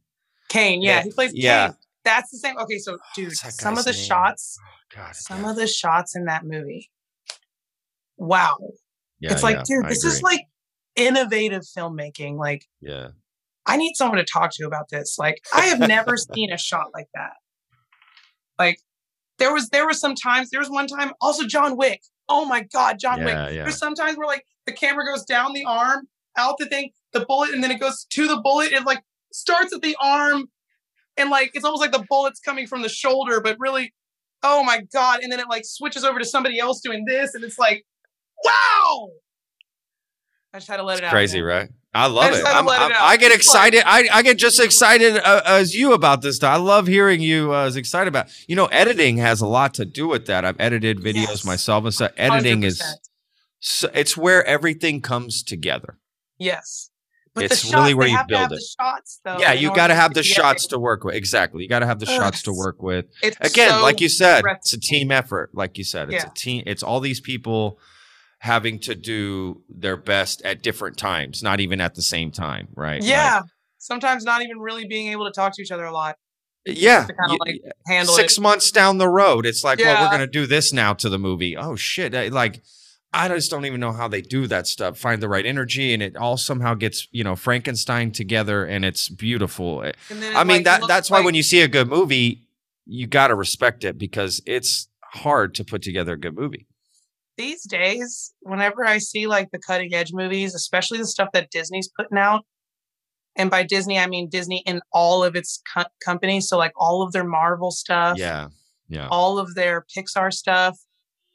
Kane. Yeah, Yeah, he plays yeah. Kane. That's the same. Okay, so dude, What's that some of the name? shots, God. some yeah. of the shots in that movie. Wow. Yeah, it's like, dude, I this is like innovative filmmaking. Like, yeah. I need someone to talk to about this. Like, I have never seen a shot like that. Like, there was there was some times. There was one time also John Wick. Oh my God, John Wick. Yeah, yeah. There's sometimes where like the camera goes down the arm, out the thing, the bullet, and then it goes to the bullet. It like starts at the arm, and like it's almost like the bullet's coming from the shoulder, but really, oh my God! And then it like switches over to somebody else doing this, and it's like, wow. I just had to let it out. Crazy, right? I love just it. I'm- I'm- out. I get excited. I, I get just excited uh, as you about this stuff. I love hearing you uh, as excited about. You know, editing has a lot to do with that. I've edited videos Yes. myself and stuff. Editing is 100%. so, it's where everything comes together. Yes. But It's the really where you have to build have it. The shots, though. yeah, you got to have the shots to work with. Exactly, you got to have the Ugh, shots to work with. It's Again, so like you said, it's a team effort. Like you said, it's Yeah. a team. It's all these people having to do their best at different times, not even at the same time, right? Like, Yeah. Sometimes not even really being able to talk to each other a lot. yeah. To kind of y- like handle six it. months down the road, it's like, well, we're gonna do this now to the movie. Oh shit! I- Like, I just don't even know how they do that stuff. Find the right energy, and it all somehow gets you know Frankenstein together, and it's beautiful. Eh, And it, I mean like, that that's why like- when you see a good movie, you got to respect it because it's hard to put together a good movie. These days, whenever I see like the cutting edge movies, especially the stuff that Disney's putting out, and by Disney I mean Disney in all of its co- companies, so like all of their Marvel stuff, Yeah, yeah, all of their Pixar stuff,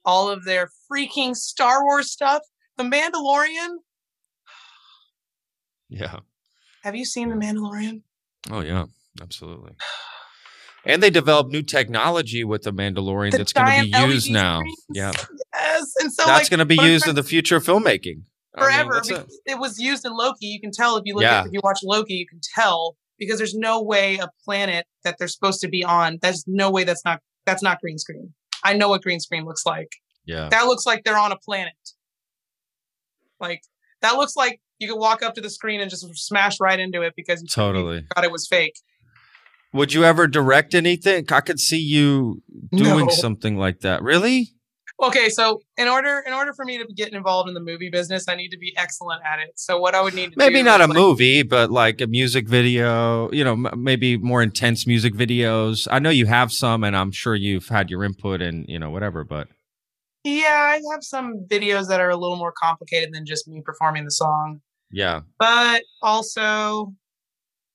all of their freaking Star Wars stuff. The Mandalorian. yeah. Have you seen The Mandalorian? Oh yeah, absolutely. And they developed new technology with the Mandalorian The that's going to be giant used LED now. screens? Yeah, Yes, and so that's like, going to be used in the future of filmmaking I mean, forever. it. it was used in Loki. You can tell if you look Yeah. at if you watch Loki, you can tell because there's no way a planet that they're supposed to be on. There's no way that's not that's not green screen. I know what green screen looks like. Yeah, That looks like they're on a planet. Like that looks like you could walk up to the screen and just smash right into it because you totally. thought it was fake. Would you ever direct anything? I could see you doing No. something like that. Really? Okay, so in order in order for me to get involved in the movie business, I need to be excellent at it. So what I would need to Maybe not a like, movie, but like a music video. You know, m- maybe more intense music videos. I know you have some, and I'm sure you've had your input and you know whatever. But Yeah, I have some videos that are a little more complicated than just me performing the song. Yeah. But also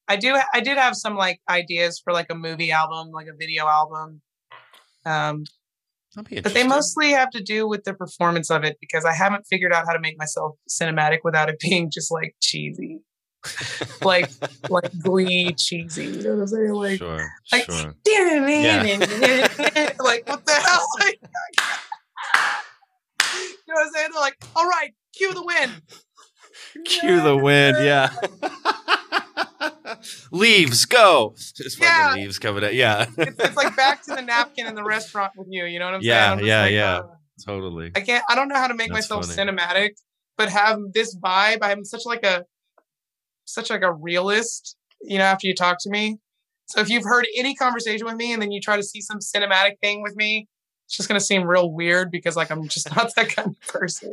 I do I did have some like ideas for like a movie album, like a video album. Um but they mostly have to do with the performance of it because I haven't figured out how to make myself cinematic without it being just like cheesy. like like glee cheesy. You know what I'm saying? Like sure, like, sure. like what the hell? Like, you know what I'm saying? They're like, all right, cue the wind. Cue the wind, yeah. leaves, go. Just fucking Yeah. leaves coming out. Yeah. It's, it's like back to the napkin in the restaurant with you. You know what I'm Yeah, saying? I'm yeah, like, yeah. uh, totally. I can't. I don't know how to make That's myself funny. cinematic, but have this vibe. I'm such like a, such like a realist. You know, after you talk to me. So if you've heard any conversation with me and then you try to see some cinematic thing with me, it's just gonna seem real weird because like I'm just not that kind of person.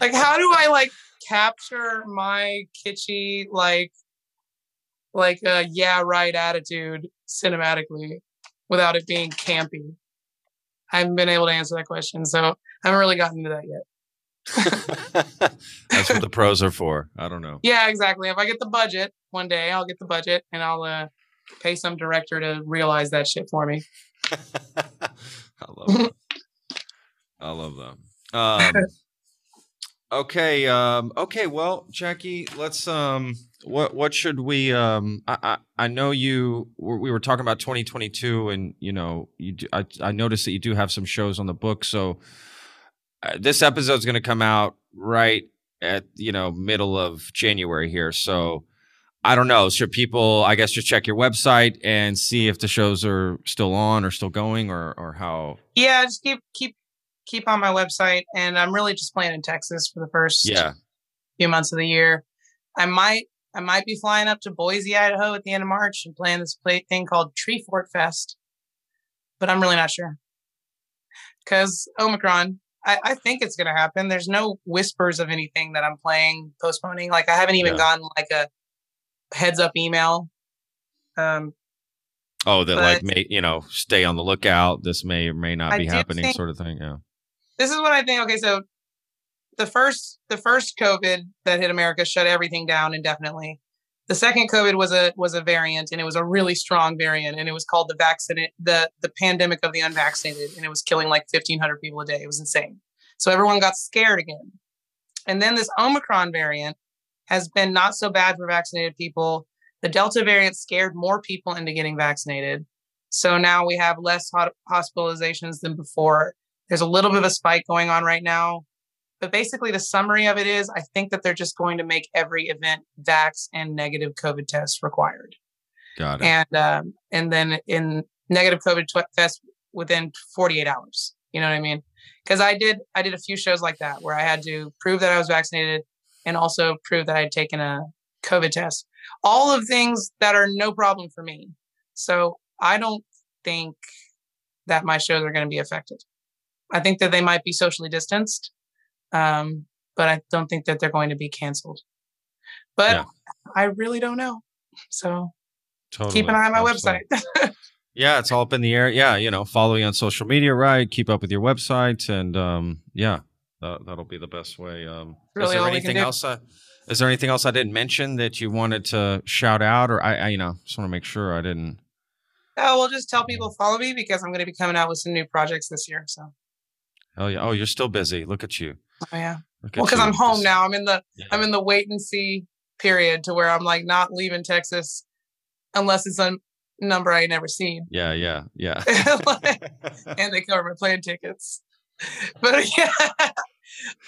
Like, how do I like capture my kitschy like, like a yeah right attitude cinematically without it being campy? I haven't been able to answer that question, so I haven't really gotten into that yet. That's what the pros are for. I don't know. Yeah, exactly. If I get the budget one day, I'll get the budget and I'll uh, pay some director to realize that shit for me. I love them. I love them. Um, okay. Um, okay. Well, Jackie, let's. Um, what what should we? Um, I I, I know you. We were talking about 2022, and you know, you. Do, I I noticed that you do have some shows on the book. So uh, this episode's going to come out right at you know middle of January here. So. I don't know. Should people, I guess, just check your website and see if the shows are still on or still going, or or how? Yeah, just keep keep keep on my website, and I'm really just playing in Texas for the first Yeah, few months of the year. I might I might be flying up to Boise, Idaho at the end of March and playing this play thing called Treefort Fest, but I'm really not sure because Omicron. I, I think it's going to happen. There's no whispers of anything that I'm playing postponing. Like I haven't even Yeah. gotten like a heads up email. Um, Oh, that like may you know stay on the lookout. This may or may not I be happening, think- sort of thing. Yeah. This is what I think. Okay, so the first the first COVID that hit America shut everything down indefinitely. The second COVID was a was a variant, and it was a really strong variant, and it was called the vaccinated the the pandemic of the unvaccinated, and it was killing like fifteen hundred people a day. It was insane. So everyone got scared again, and then this Omicron variant has been not so bad for vaccinated people. The Delta variant scared more people into getting vaccinated. So now we have less hospitalizations than before. There's a little bit of a spike going on right now. But basically, the summary of it is I think that they're just going to make every event vax and negative COVID tests required. Got it. And um, and then in negative COVID tw- test within 48 hours. You know what I mean? Because I did I did a few shows like that where I had to prove that I was vaccinated and also prove that I had taken a COVID test. All of things that are no problem for me. So I don't think that my shows are going to be affected. I think that they might be socially distanced, um, but I don't think that they're going to be canceled. But Yeah. I really don't know. So totally. keep an eye on my Absolutely. website. Yeah, it's all up in the air. Yeah, you know, follow you on social media, right? Keep up with your website, and um, yeah, that, that'll be the best way. Um, Really is there all we can anything else? I, is there anything else I didn't mention that you wanted to shout out, or I, I you know, just want to make sure I didn't. oh, well, just tell people follow me because I'm going to be coming out with some new projects this year. So, Oh yeah. Oh, you're still busy. Look at you. oh, yeah. Look Well, because. I'm home Just- now. I'm in the Yeah. I'm in the wait and see period to where I'm like not leaving Texas unless it's a number I never seen. Yeah, yeah, yeah. and they cover my plane tickets. But yeah,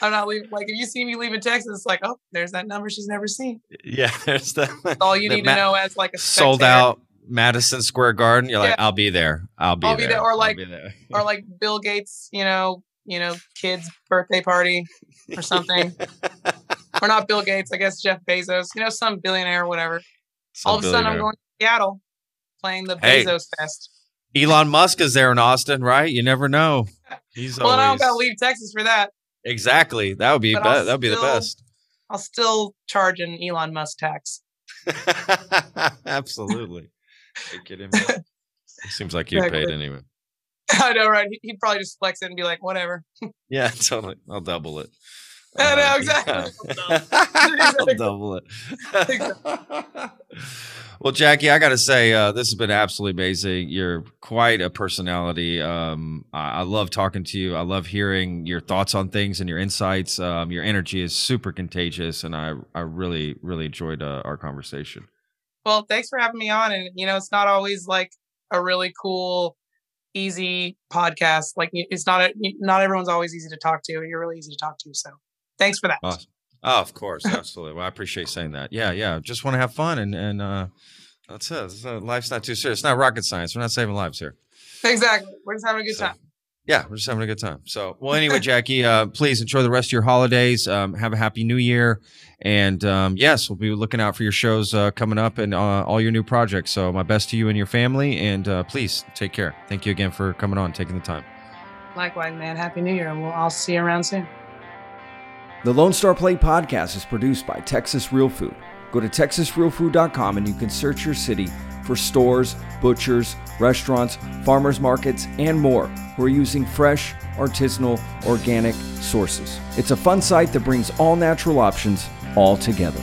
I'm not leaving. Like if you see me leaving Texas, it's like, oh, there's that number she's never seen. yeah, there's the That's all you need ma- to know as like a sold out Madison Square Garden. You're like, I'll be there. I'll be I'll be there. there, or like- be there. or like Bill Gates, you know, you know, kids' birthday party or something. or not Bill Gates, I guess Jeff Bezos, you know, some billionaire or whatever. All of a sudden, I'm going to Seattle playing the Hey. Bezos Fest. Elon Musk is there in Austin, right? You never know. He's Well, I don't got to leave Texas for that. exactly. That would be be- that would be the best. I'll still charge an Elon Musk tax. Absolutely. Are you kidding me? It seems like you paid anyway. I know, right? He- He'd probably just flex it and be like, whatever. Yeah, totally. I'll double it. I know, Uh, exactly. yeah. I'll double it. well, Jackie, I got to say, uh, this has been absolutely amazing. You're quite a personality. Um, I, I love talking to you. I love hearing your thoughts on things and your insights. Um, your energy is super contagious, and I, I really, really enjoyed uh, our conversation. Well, thanks for having me on. And, you know, it's not always like a really cool, easy podcast. Like, it's not, a, not everyone's always easy to talk to. You're really easy to talk to. So thanks for that. Awesome. Oh, of course, absolutely. Well, I appreciate saying that. Yeah, yeah. Just want to have fun, and and uh, that's it. Not- life's not too serious. It's not rocket science. We're not saving lives here. Exactly. We're just having a good So- time. Yeah, we're just having a good time. So, well, anyway, Jackie, uh, please enjoy the rest of your holidays. Um, have a happy New Year, and um, yes, we'll be looking out for your shows uh, coming up and uh, all your new projects. So, my best to you and your family, and uh, please take care. Thank you again for coming on, taking the time. Likewise, man. Happy New Year. And we'll, I'll see you around soon. The Lone Star Plate podcast is produced by Texas Real Food. Go to texasrealfood.com and you can search your city for stores, butchers, restaurants, farmers markets, and more who are using fresh, artisanal, organic sources. It's a fun site that brings all natural options all together.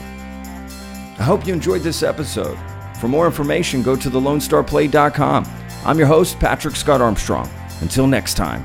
I hope you enjoyed this episode. For more information, go to thelonestarplate.com. I'm your host, Patrick Scott Armstrong. Until next time.